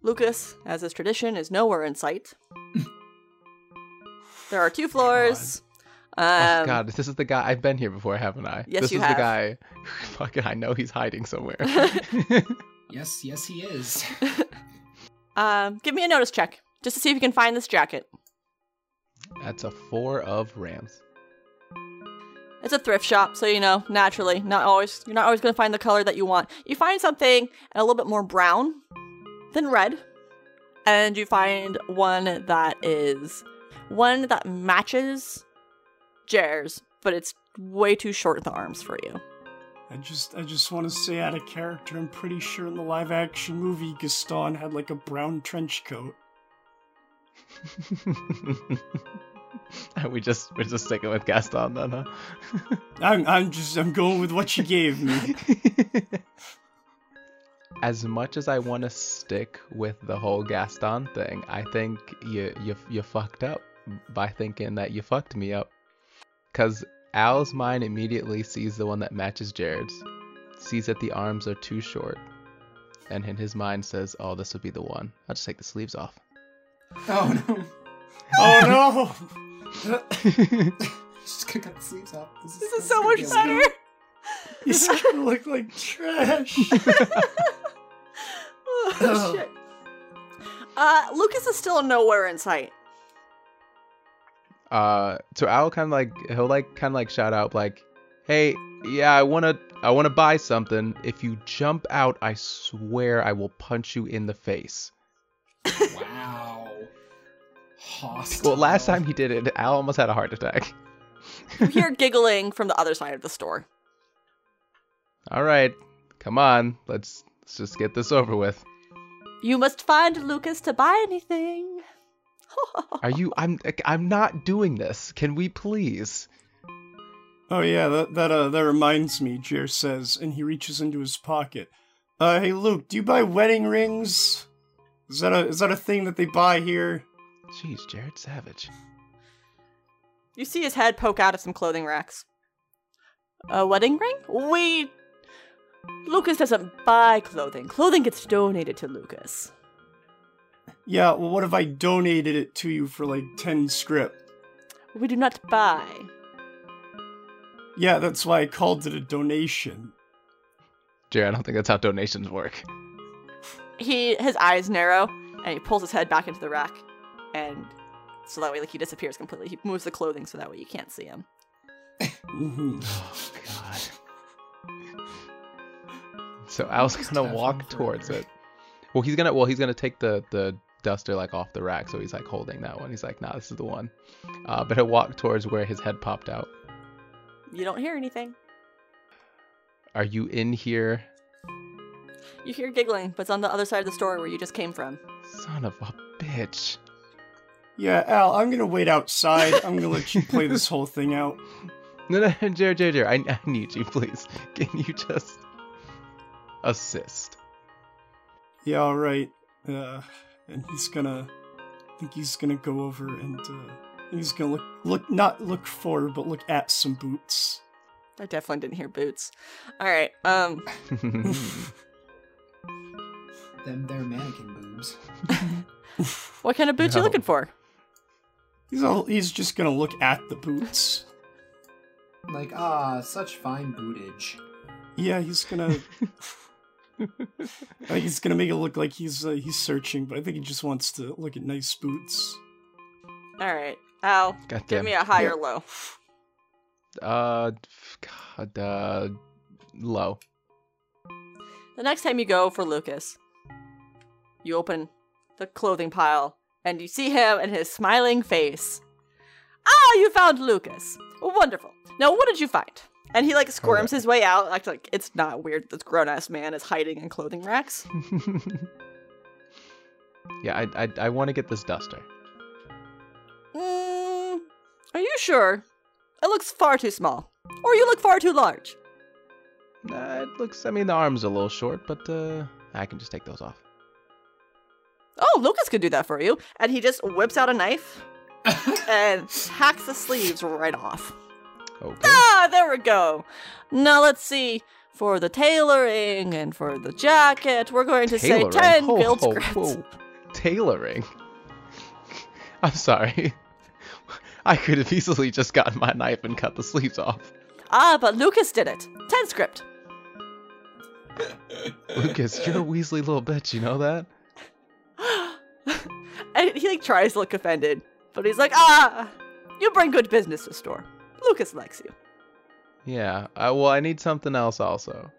Lucas, as is tradition, is nowhere in sight. (laughs) there are two floors. oh Um, God, this is the guy. I've been here before, haven't I? Yes, this you is have. the guy. (laughs) Fucking, I know he's hiding somewhere. (laughs) (laughs) Yes, yes, he is. Um, give me a notice check just to see if you can find this jacket. That's a four of rams. It's a thrift shop, so you know, naturally, not always you're not always going to find the color that you want. You find something a little bit more brown than red, and you find one that is one that matches Jer's, but it's way too short in the arms for you. I just I just want to say out of character, I'm pretty sure in the live action movie Gaston had like a brown trench coat. (laughs) we just we're just sticking with Gaston then, huh? (laughs) I'm I'm just I'm going with what you gave me. (laughs) as much as I want to stick with the whole Gaston thing, I think you you you fucked up by thinking that you fucked me up. Cause Al's mind immediately sees the one that matches Jared's, sees that the arms are too short, and in his mind says, "Oh, this would be the one. I'll just take the sleeves off." Oh no. (laughs) oh no! (laughs) Just gonna cut the sleeves off. This is, This is this so much be a better. (laughs) lot. He's gonna look like trash. oh, shit. Uh, Lucas is still nowhere in sight. Uh, so Al kind of like he'll like kind of like shout out like, "Hey, yeah, I wanna I wanna buy something. If you jump out, I swear I will punch you in the face." Wow. Hostile. Well, last time he did it, Al almost had a heart attack. You hear (laughs) giggling from the other side of the store. All right, come on, let's let's just get this over with. You must find Lucas to buy anything. Are you? I'm I'm not doing this. Can we please? oh yeah, that that uh that reminds me. Jer says, and he reaches into his pocket. Uh, hey Luke, do you buy wedding rings? Is that a is that a thing that they buy here? Jeez, Jared Savage. You see his head poke out of some clothing racks. A wedding ring? We. Lucas doesn't buy clothing. Clothing gets donated to Lucas. Yeah. Well, what if I donated it to you for like ten scrip? We do not buy. Yeah, that's why I called it a donation. Jared, I don't think that's how donations work. He his eyes narrow and he pulls his head back into the rack, and so that way like he disappears completely. He moves the clothing so that way you can't see him. hmm (laughs) Oh God. So Al's Just gonna walk towards it. Well, he's gonna well he's gonna take the the duster like off the rack, so he's like holding that one. He's like, nah, this is the one. Uh, but he'll walk towards where his head popped out. You don't hear anything. Are you in here? You hear giggling, but it's on the other side of the store where you just came from. Son of a bitch. Yeah, Al, I'm gonna wait outside. I'm gonna let you play this whole thing out. (laughs) No, no, (laughs) Jared, Jared, Jared, I, I need you, please. Can you just assist? Yeah, all right. Uh, and he's gonna. I think he's gonna go over and uh, he's gonna look look not look for but look at some boots. I definitely didn't hear boots. All right. Um. (laughs) Them they're mannequin boobs. (laughs) What kind of boots you looking for? He's all, he's just gonna look at the boots. Like, ah, such fine bootage. Yeah, he's gonna. (laughs) (laughs) I he's gonna make it look like he's uh, he's searching, but I think he just wants to look at nice boots. All right. Al, God give me a high or low. Uh, God, uh, low. The next time you go for Lucas, you open the clothing pile and you see him and his smiling face. Ah, you found Lucas. Wonderful. Now, what did you find? And he like squirms his way out, like like it's not weird. This grown ass man is hiding in clothing racks. (laughs) yeah, I, I, I want to get this duster. Mm, are you sure? It looks far too small, or you look far too large. Uh, it looks, I mean, the arm's a little short, but uh, I can just take those off. Oh, Lucas could do that for you. And he just whips out a knife (laughs) and hacks the sleeves right off. Okay. Ah, there we go. Now let's see. For the tailoring and for the jacket, we're going to Tailoring? say 10 Ho, guild scrips. Tailoring? (laughs) I'm sorry. (laughs) I could have easily just gotten my knife and cut the sleeves off. Ah, but Lucas did it. 10 scrip. (laughs) Lucas, you're a Weasley little bitch, you know that? And he like tries to look offended, but he's like, ah, you bring good business to store. Lucas likes you. Yeah. Uh, well, I need something else also.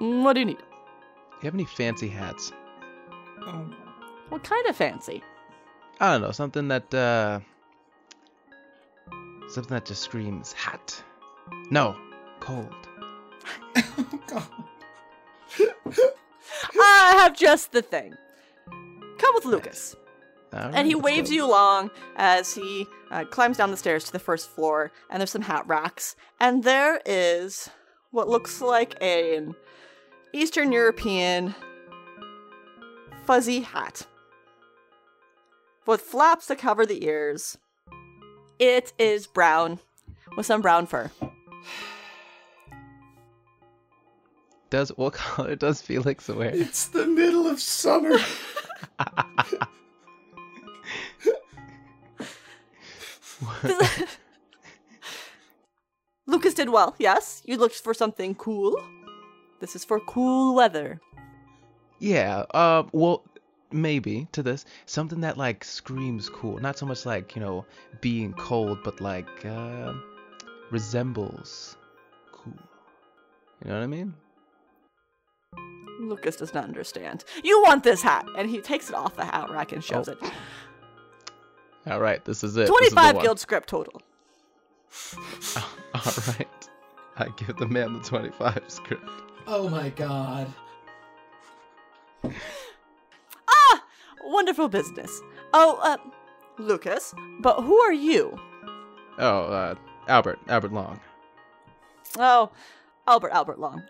"Mm, What do you need? You have any fancy hats? Oh, What kind of fancy? I don't know, something that uh something that just screams hot. No, cold. oh (laughs) God. I have just the thing. Come with Lucas. All and he waves go. you along as he uh, climbs down the stairs to the first floor, and there's some hat racks, and there is what looks like an Eastern European fuzzy hat with flaps to cover the ears. It is brown with some brown fur. (sighs) Does what (laughs) color does Felix wear? It's the middle of summer. (laughs) (laughs) Lucas did well, yes. You looked for something cool. This is for cool weather. yeah, uh well maybe to this something that like screams cool. Not so much like, you know, being cold, but like uh resembles cool. You know what I mean? Lucas does not understand. You want this hat, and he takes it off the hat rack and shows Oh, it. All right, this is it. This is the Twenty-five one. guild scrip total. (laughs) All right. I give the man the 25 scrip. Oh my God. (laughs) Ah, wonderful business. Oh, uh, Lucas, but who are you? Oh, uh, Albert, Albert Long. Oh, Albert Albert Long.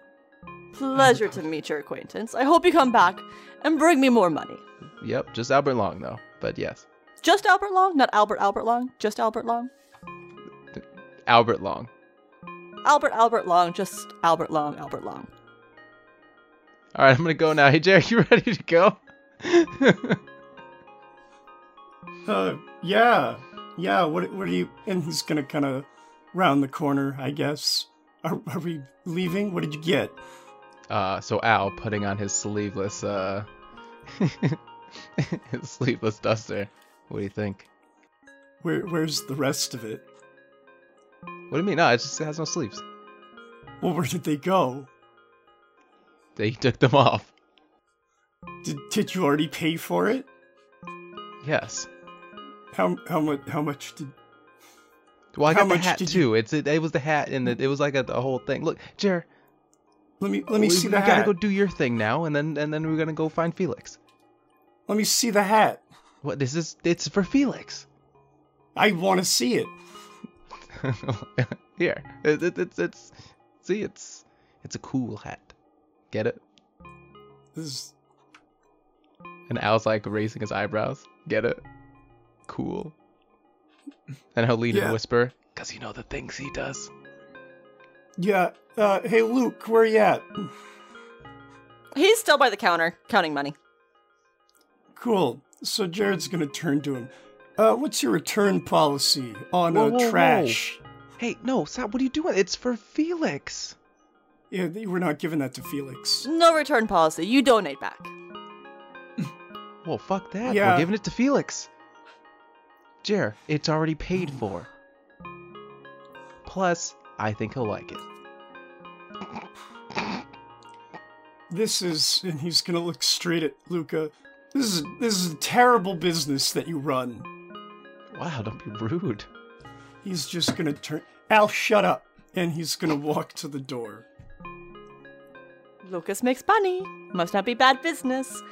Pleasure to meet your acquaintance. I hope you come back and bring me more money. Yep, just Albert Long though. But yes, Just Albert Long, not Albert Albert Long. Just Albert Long. Albert Long. Albert Albert Long. Just Albert Long. Albert Long. All right, I'm gonna go now. (laughs) Hey, Jerry, you ready to go? (laughs) Uh, yeah, yeah. What, what are you? And he's gonna kind of round the corner, I guess. Are, are we leaving? What did you get? uh, so Al putting on his sleeveless, uh, (laughs) his sleeveless duster. What do you think? Where, where's the rest of it? What do you mean? No, it just has no sleeves. Well, where did they go? They took them off. Did, did you already pay for it? Yes. How how much? How much did? Well, I got the hat did you- too. It's it, it was the hat and the, it was like a, the whole thing. Look, Jer, Let me let me we, see we the gotta go do your thing now, and then and then we're gonna go find Felix. Let me see the hat. What? This is it's for Felix. I want to see it. (laughs) Here, it, it, it's it's see, it's it's a cool hat. Get it? This is, And Al's like raising his eyebrows. Get it? Cool. And he'll lean Yeah. and whisper, "Cause you know the things he does." yeah. Uh, hey, Luke, where you at? He's still by the counter counting money. Cool. So Jared's gonna turn to him. Uh, what's your return policy on Whoa, uh, whoa, whoa. trash? Hey, no, stop! What are you doing? It's for Felix. Yeah, th- we're not giving that to Felix. No return policy. You donate back. (laughs) Well, fuck that. Yeah. We're giving it to Felix. Jer, it's already paid for. Plus, I think he'll like it. This is, and he's gonna look straight at Luca. This is this is a terrible business that you run. Wow, don't be rude. He's just gonna turn. Al, shut up. And he's gonna walk to the door. Lucas makes money. Must not be bad business.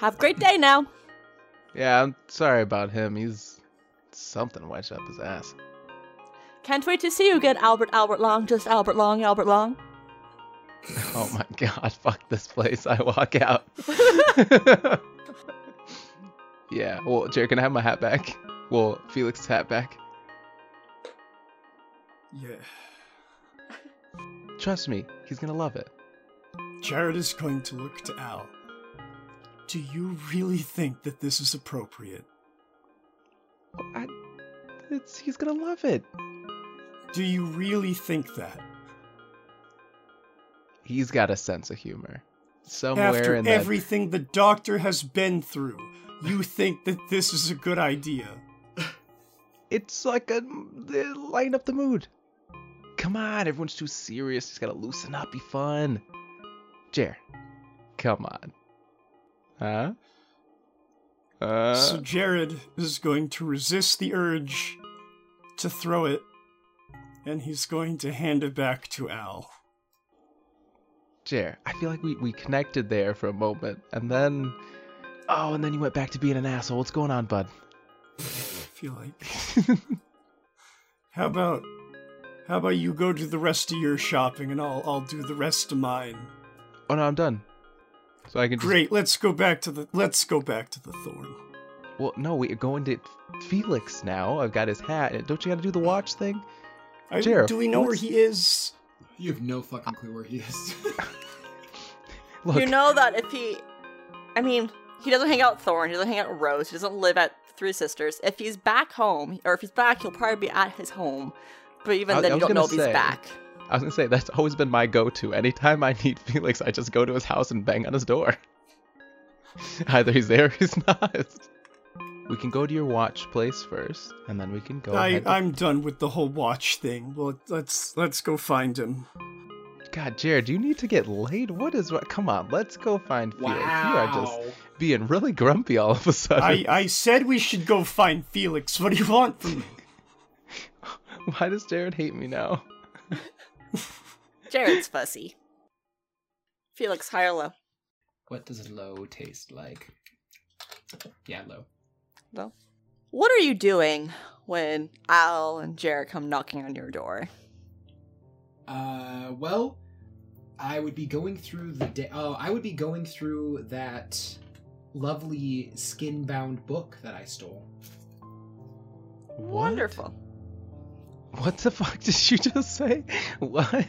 Have a great day now. Yeah, I'm sorry about him. He's something wedged up his ass. Can't wait to see you again, Albert Albert Long. Just Albert Long, Albert Long. Oh my (laughs) god, fuck this place. I walk out. (laughs) yeah, well, Jared, can I have my hat back? Well, Felix's hat back. Yeah. Trust me, he's gonna love it. Jared is going to look to Al. Do you really think that this is appropriate? I, it's, he's gonna love it. Do you really think that? He's got a sense of humor. somewhere After in that. everything the doctor has been through, you think that this is a good idea. It's like a lighten up the mood. Come on, everyone's too serious. Just gotta loosen up, be fun. Jer, come on. Huh? Uh, so Jared is going to resist the urge to throw it, and he's going to hand it back to Al. Jer, I feel like we, we connected there for a moment, and then. Oh, and then you went back to being an asshole. What's going on, bud? I feel like. (laughs) how about how about you go do the rest of your shopping and I'll I'll do the rest of mine. Oh no, I'm done. So I can just. Great, let's go back to the let's go back to the thorn. Well, no, we're going to Felix now. I've got his hat. Don't you gotta do the watch thing? I, Jared, do we know where he is? You have no fucking clue where he is. (laughs) (laughs) Look, You know that if he, I mean, he doesn't hang out with Thorn, he doesn't hang out with Rose, he doesn't live at Three Sisters. If he's back home, or if he's back, he'll probably be at his home. But even I- then, I you don't gonna know if he's back. I was gonna say that's always been my go-to. Anytime I need (laughs) Felix, I just go to his house and bang on his door. (laughs) Either he's there or he's (laughs) not. We can go to your watch place first, and then we can go. I ahead to- I'm done with the whole watch thing. Well, let's let's go find him. God, Jared, you need to get laid. What is what? Come on, let's go find Felix. You are just being really grumpy all of a sudden. I I said we should go find Felix. What do you want from me? (laughs) Why does Jared hate me now? Jared's fussy. Felix, high or low? What does low taste like? Yeah, low. Low. What are you doing when Al and Jared come knocking on your door? Uh, well, I would be going through the day. Oh, I would be going through that lovely skin-bound book that I stole. Wonderful. What the fuck did you just say? What?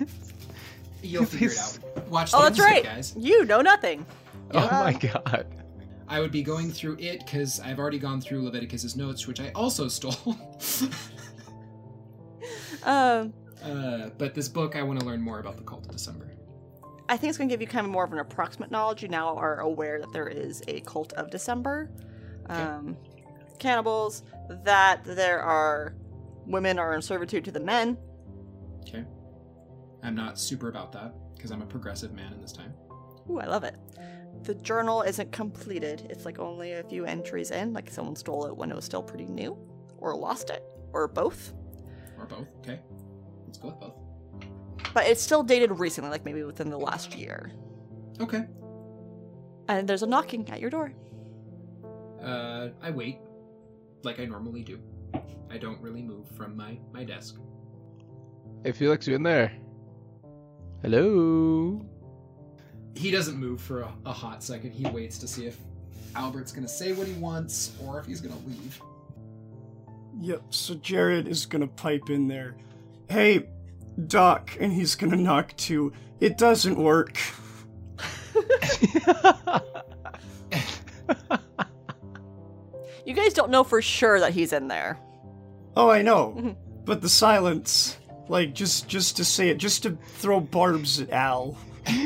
You'll (laughs) figure it out. Watch the Oh, that's episode, right. guys. You know nothing. Oh my god. I would be going through it because I've already gone through Leviticus's notes, which I also stole. (laughs) Um, uh, but this book, I want to learn more about the cult of December. I think it's going to give you kind of more of an approximate knowledge. You now are aware that there is a cult of December, um, cannibals, that there are women are in servitude to the men. Okay. I'm not super about that because I'm a progressive man in this time. Ooh, I love it. The journal isn't completed. It's like only a few entries in, like someone stole it when it was still pretty new, or lost it, or both. Or both. Okay. Let's go with both. But it's still dated recently, like maybe within the last year. Okay. And there's a knocking at your door. Uh, I wait, like I normally do. I don't really move from my, my desk. Hey Felix, you in there? Hello? He doesn't move for a, a hot second. He waits to see if Albert's gonna say what he wants or if he's gonna leave. Yep. So Jared is gonna pipe in there. Hey, Doc, and he's gonna knock too. It doesn't work. (laughs) You guys don't know for sure that he's in there. Oh, I know. Mhm. But the silence, like just just to say it, just to throw barbs at Al. (laughs)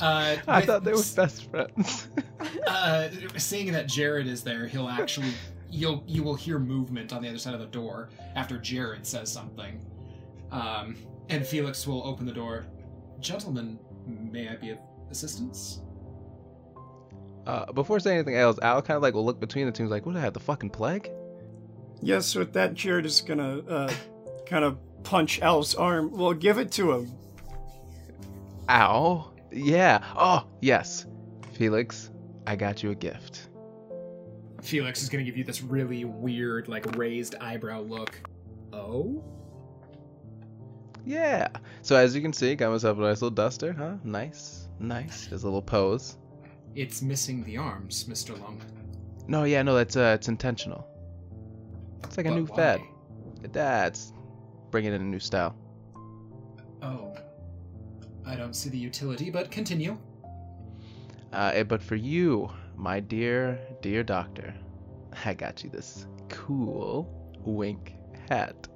Uh, I thought they were best friends. (laughs) uh, seeing that Jared is there, he'll actually you'll you will hear movement on the other side of the door after Jared says something. Um, and Felix will open the door. Gentlemen, may I be of assistance? uh, before saying anything else, Al kind of like will look between the two. He's like, "What? I have the fucking plague?" Yes, with that, Jared is gonna uh, kind of punch Al's arm. Well, give it to him. Ow. Yeah. Oh, yes. Felix, I got you a gift. Felix is gonna give you this really weird, like raised eyebrow look. Oh? Yeah. So as you can see, got myself a nice little duster, huh? Nice. Nice. His little pose. It's missing the arms, Mr. Long. No, yeah, no, that's uh, it's intentional. It's like a But new why? fad. That's bringing in a new style. Oh. I don't see the utility, but continue. Uh, eh, but for you, my dear, dear doctor, I got you this cool wink hat.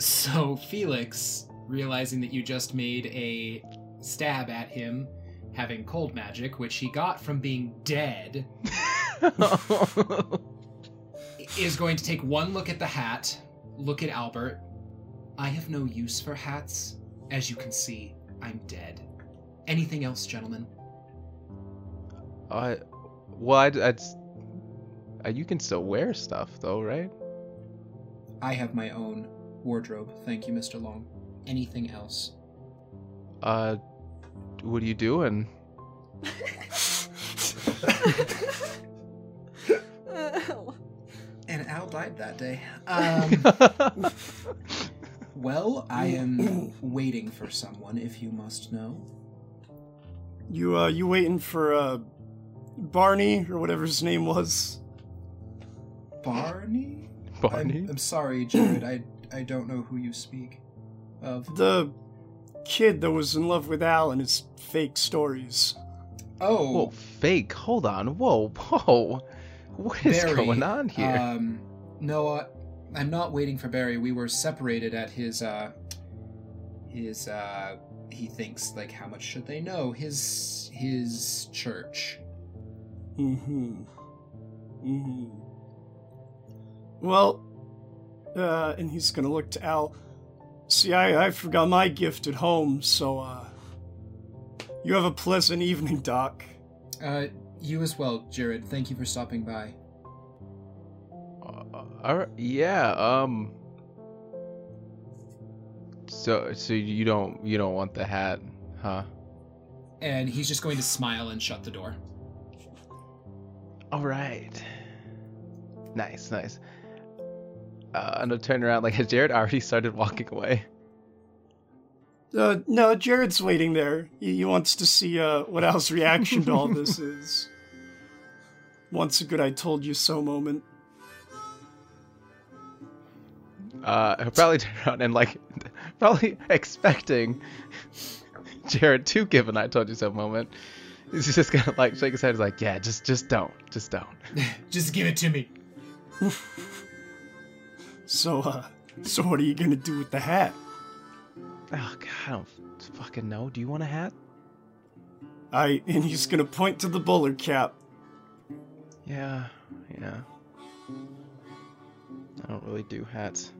So Felix realizing that you just made a stab at him having cold magic, which he got from being dead, (laughs) is going to take one look at the hat, look at Albert. I have no use for hats. As you can see, I'm dead. Anything else, gentlemen? I, well, I, I'd, uh, you can still wear stuff though, right? I have my own wardrobe. Thank you, Mr. Long. Anything else? Uh, what are you doing? And Al died that day. (laughs) Um, (laughs) well, I am waiting for someone, if you must know. You uh, you waiting for uh, Barney or whatever his name was? Barney? Barney? I'm, I'm sorry, Jared. I I don't know who you speak of. The kid that was in love with Al and his fake stories. Oh, Whoa, fake. Hold on. Whoa, whoa. What is Barry, going on here? Um, no, uh, I'm not waiting for Barry. We were separated at his, uh, his, uh, he thinks, like, how much should they know? His, his church. Mm-hmm. Mm-hmm. Well, uh, and he's gonna look to Al. See, I, I forgot my gift at home, so, uh, you have a pleasant evening, Doc. Uh, you as well, Jared. Thank you for stopping by. Uh, alright, yeah. Um. So, so you don't, you don't want the hat, huh? And he's just going to smile and shut the door. All right. Nice, nice. Uh, and I'll turn around. Like, has (laughs) Jared already started walking away? Uh, no, Jared's waiting there. He, he wants to see, uh, what Al's reaction to all (laughs) this is. Wants a good I told you so moment. Uh, he'll probably turn around and like, (laughs) probably expecting Jared to give an "I told you so" moment. He's just gonna like shake his head. He's like, "Yeah, just, just don't, just don't." just give it to me. So, uh, so what are you gonna do with the hat? Oh God, I don't fucking know. Do you want a hat? I, and he's gonna point to the bowler cap. Yeah, yeah. I don't really do hats.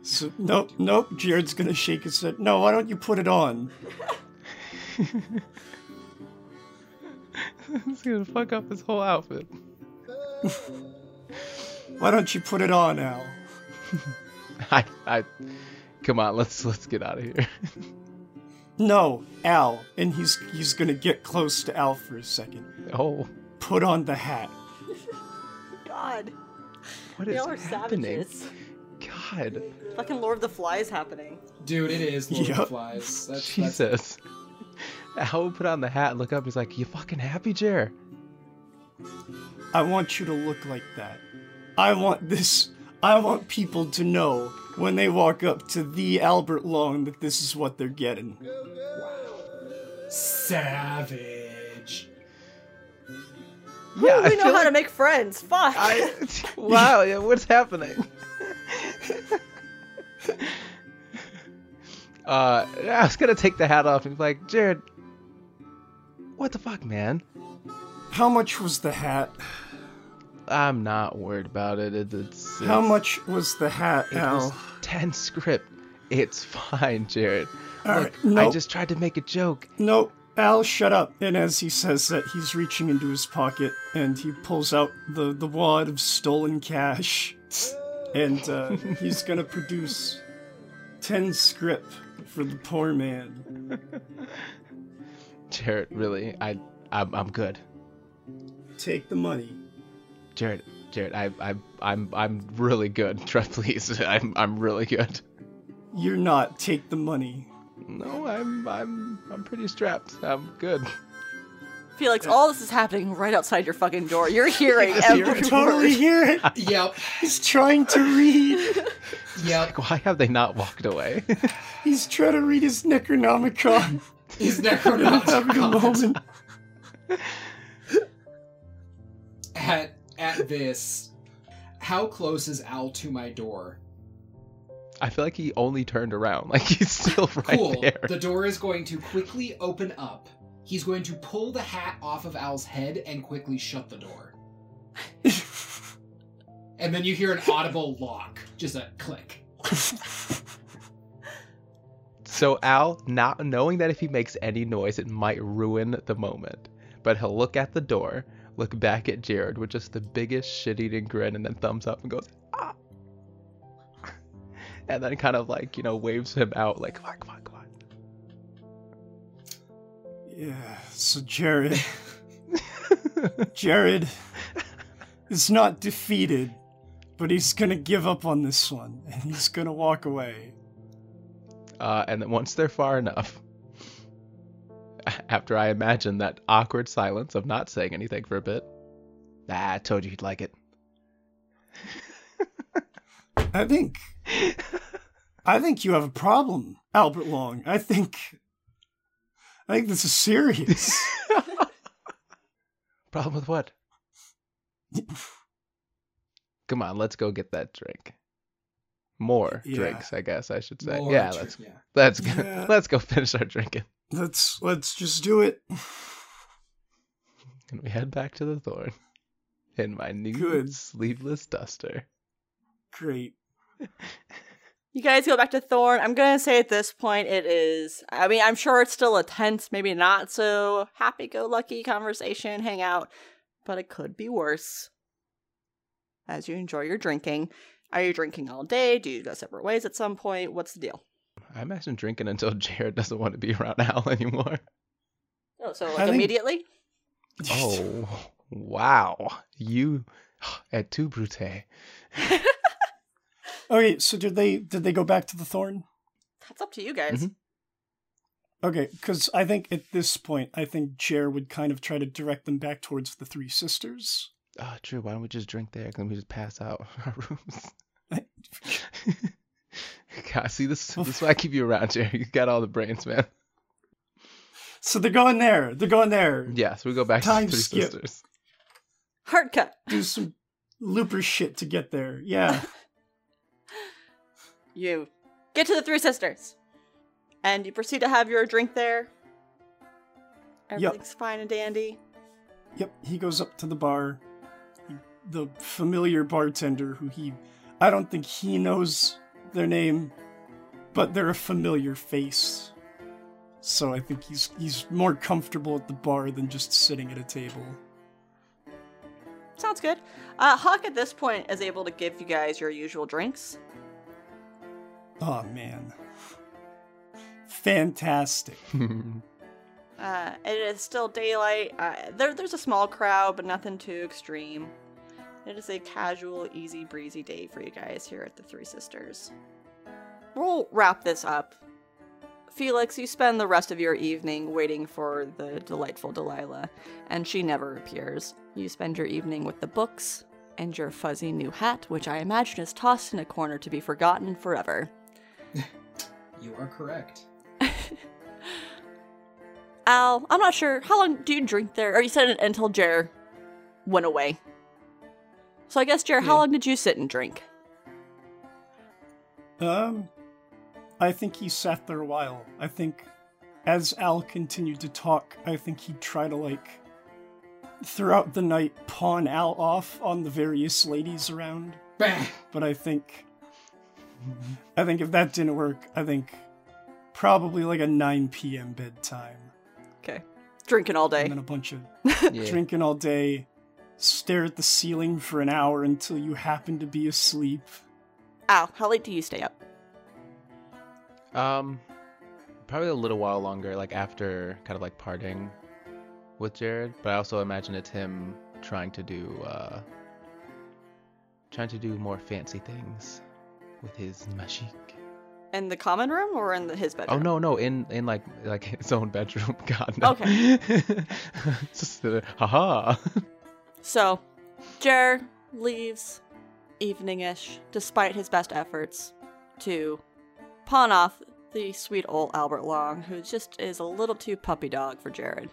So, nope, nope, Jared's gonna shake his head. No, why don't you put it on? (laughs) it's gonna fuck up his whole outfit. (laughs) Why don't you put it on, Al? (laughs) I, I, come on, let's let's get out of here. (laughs) No, Al. And he's he's gonna get close to Al for a second. oh, Put on the hat. (laughs) God. what is Y'all are happening? savages. God, Fucking Lord of the Flies happening. Dude, it is Lord of the Flies. That's, that's Jesus. Al would put on the hat and look up. He's like, "You fucking happy, Jer?" I want you to look like that. I want this. I want people to know when they walk up to the Albert Long that this is what they're getting. savage. Yeah, we I know how like to make friends. Fuck. I, (laughs) (laughs) wow, yeah, what's happening? (laughs) uh, I was gonna take the hat off and be like, Jared, what the fuck, man? How much was the hat? I'm not worried about it. it it's, How it's- much was the hat, It Al? was ten scrip. It's (laughs) fine, Jared. All Look, right, I just tried to make a joke. No, Al, shut up. And as he says that, he's reaching into his pocket and he pulls out the, the wad of stolen cash. (laughs) And uh, he's gonna produce 10 scrip for the poor man. (laughs) Jared, really, I, I'm, I'm good. Take the money. Jared, Jared, I, I, I'm, I'm really good. (laughs) Trust, please, I'm, I'm really good. You're not. Take the money. No, I'm, I'm, I'm pretty strapped. I'm good. Felix, all this is happening right outside your fucking door. You're (laughs) hearing Yes, every you're word. Totally hear it. (laughs) Yep. He's trying to read. Yep. Like, why have they not walked away? He's trying to read his Necronomicon. He's Having a Necronomicon. moment. at at this, how close is Al to my door? I feel like he only turned around. (laughs) Like he's still right cool. there. The door is going to quickly open up. He's going to pull the hat off of Al's head and quickly shut the door. (laughs) and then you hear an audible lock. Just a click. So Al, not knowing that if he makes any noise, it might ruin the moment, but he'll look at the door, look back at Jared with just the biggest shit-eating grin, and then thumbs up and goes, ah, (laughs) and then kind of like you know waves him out like, come on, come on, come on. Yeah, so Jared. (laughs) Jared is not defeated, but he's gonna give up on this one, and he's gonna walk away. Uh, and then once they're far enough, (laughs) after I imagine that awkward silence of not saying anything for a bit, ah, I told you you'd like it. (laughs) I think. I think you have a problem, Albert Long. I think. I think this is serious. (laughs) Problem with what? Come on, let's go get that drink. More Yeah. drinks, I guess I should say. More yeah, let's yeah. let's go, Yeah. let's go finish our drinking. Let's let's just do it. (sighs) And we head back to the Thorn in my new Good. sleeveless duster. Great. (laughs) You guys go back to Thorn. I'm gonna say at this point it is. I mean, I'm sure it's still a tense, maybe not so happy-go-lucky conversation, hangout, but it could be worse. As you enjoy your drinking, are you drinking all day? Do you go separate ways at some point? What's the deal? I imagine drinking until (laughs) Jared doesn't want to be around (laughs) Al anymore. Oh, so I like think- immediately? (laughs) Oh, wow. You (sighs) at two brute. Okay, so did they did they go back to the thorn? That's up to you guys. Mhm. Okay, because I think at this point, I think Jer would kind of try to direct them back towards the three sisters. Oh, true. Why don't we just drink there? Can we just pass out in our rooms? (laughs) God, see this. This is why I keep you around, Jerry. (laughs) You got all the brains, man. So they're going there. They're going there. Yeah, so we go back Time to the Three skip. Sisters. Hard cut. Do some looper shit to get there. Yeah. (laughs) You get to the Three Sisters, and you proceed to have your drink there. Everything's fine and dandy. Yep, he goes up to the bar. The familiar bartender who he. I don't think he knows their name, but they're a familiar face. So I think he's he's more comfortable at the bar than just sitting at a table. Sounds good. Uh, Hawk at this point is able to give you guys your usual drinks. Oh man. Fantastic. (laughs) Uh, it is still daylight. Uh, there, there's a small crowd, but nothing too extreme. It is a casual, easy breezy day for you guys here at the Three Sisters. We'll wrap this up. Felix, you spend the rest of your evening waiting for the delightful Delilah, and she never appears. You spend your evening with the books and your fuzzy new hat, which I imagine is tossed in a corner to be forgotten forever. (laughs) You are correct. (laughs) Al, I'm not sure. How long do you drink there? Or you said it until Jer went away. So I guess, Jer, how Yeah. long did you sit and drink? Um, I think he sat there a while. I think as Al continued to talk, I think he'd try to, like, throughout the night, pawn Al off on the various ladies around. Bah! But I think, I think if that didn't work, I think probably like a 9 p.m. bedtime. Okay. Drinking all day. And then a bunch of (laughs) yeah. drinking all day, stare at the ceiling for an hour until you happen to be asleep. Al, how late do you stay up? Um, probably a little while longer, like after kind of like parting with Jared. But I also imagine it's him trying to do, uh, trying to do more fancy things with his magic. In the common room or in the, his bedroom? Oh no, no, in in like like his own bedroom. (laughs) God, no. Okay. (laughs) Just, uh, haha. (laughs) So, Jer leaves evening-ish, despite his best efforts, to pawn off the sweet old Albert Long, who just is a little too puppy dog for Jared.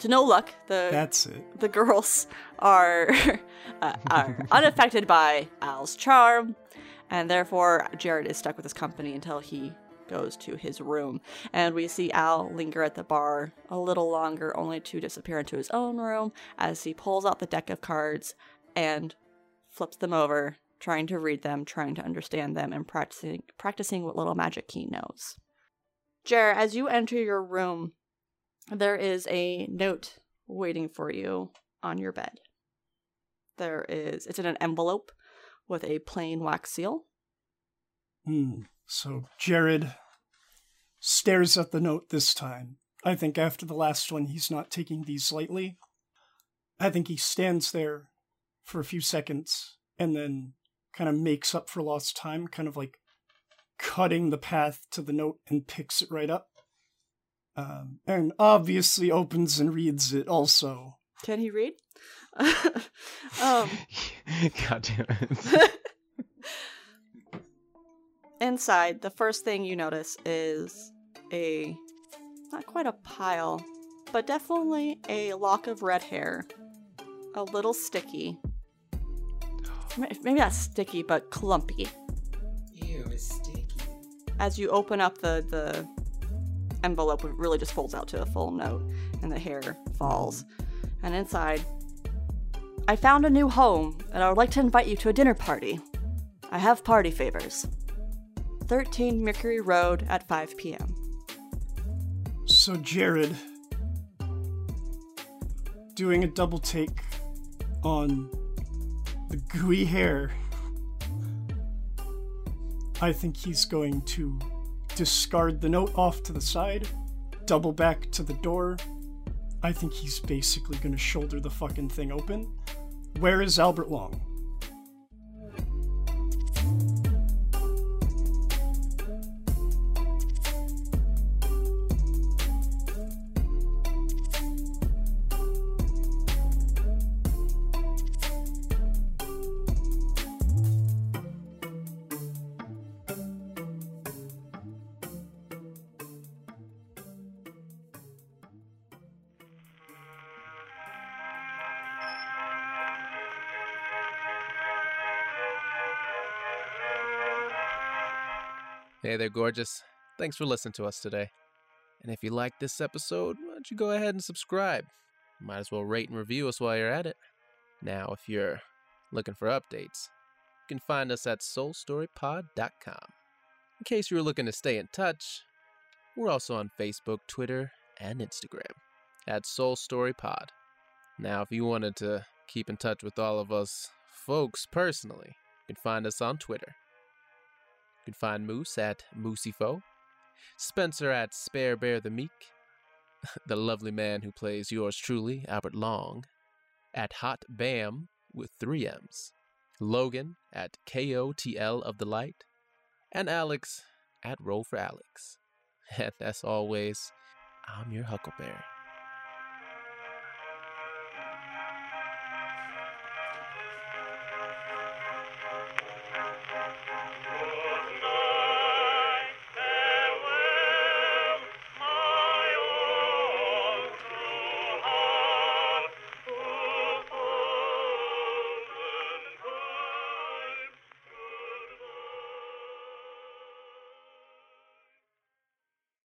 To no luck, the That's it. the girls are (laughs) uh, are unaffected by Al's charm, And therefore, Jared is stuck with his company until he goes to his room. And we see Al linger at the bar a little longer, only to disappear into his own room as he pulls out the deck of cards and flips them over, trying to read them, trying to understand them, and practicing practicing what little magic he knows. Jared, as you enter your room, there is a note waiting for you on your bed. There is it's in an envelope with a plain wax seal. Hmm. So Jared stares at the note this time. I think after the last one, he's not taking these lightly. I think he stands there for a few seconds and then kind of makes up for lost time, kind of like cutting the path to the note and picks it right up. Um, and obviously opens and reads it also. Can he read? (laughs) um, (laughs) God damn it. (laughs) inside, the first thing you notice is a not quite a pile, but definitely a lock of red hair. A little sticky. Maybe not sticky, but clumpy. Ew, it's sticky. As you open up the, the envelope, it really just folds out to a full note, and the hair falls. And inside, I found a new home, and I would like to invite you to a dinner party. I have party favors. 13 Mercury Road at 5 p.m. So Jared, doing a double take on the gooey hair, I think he's going to discard the note off to the side, double back to the door. I think he's basically going to shoulder the fucking thing open. Where is Albert Long? Hey there, gorgeous. Thanks for listening to us today. And if you liked this episode, why don't you go ahead and subscribe? Might as well rate and review us while you're at it. Now, if you're looking for updates, you can find us at soulstorypod.com. In case you were looking to stay in touch, we're also on Facebook, Twitter, and Instagram at soulstorypod. Now, if you wanted to keep in touch with all of us folks personally, you can find us on Twitter. You can find Moose at Mooseyfo, Spencer at Spare Bear the Meek, (laughs) the lovely man who plays yours truly, Albert Long, at Hot Bam with three M's, Logan at KOTL of the Light, and Alex at Roll for Alex. (laughs) And as always, I'm your Huckleberry.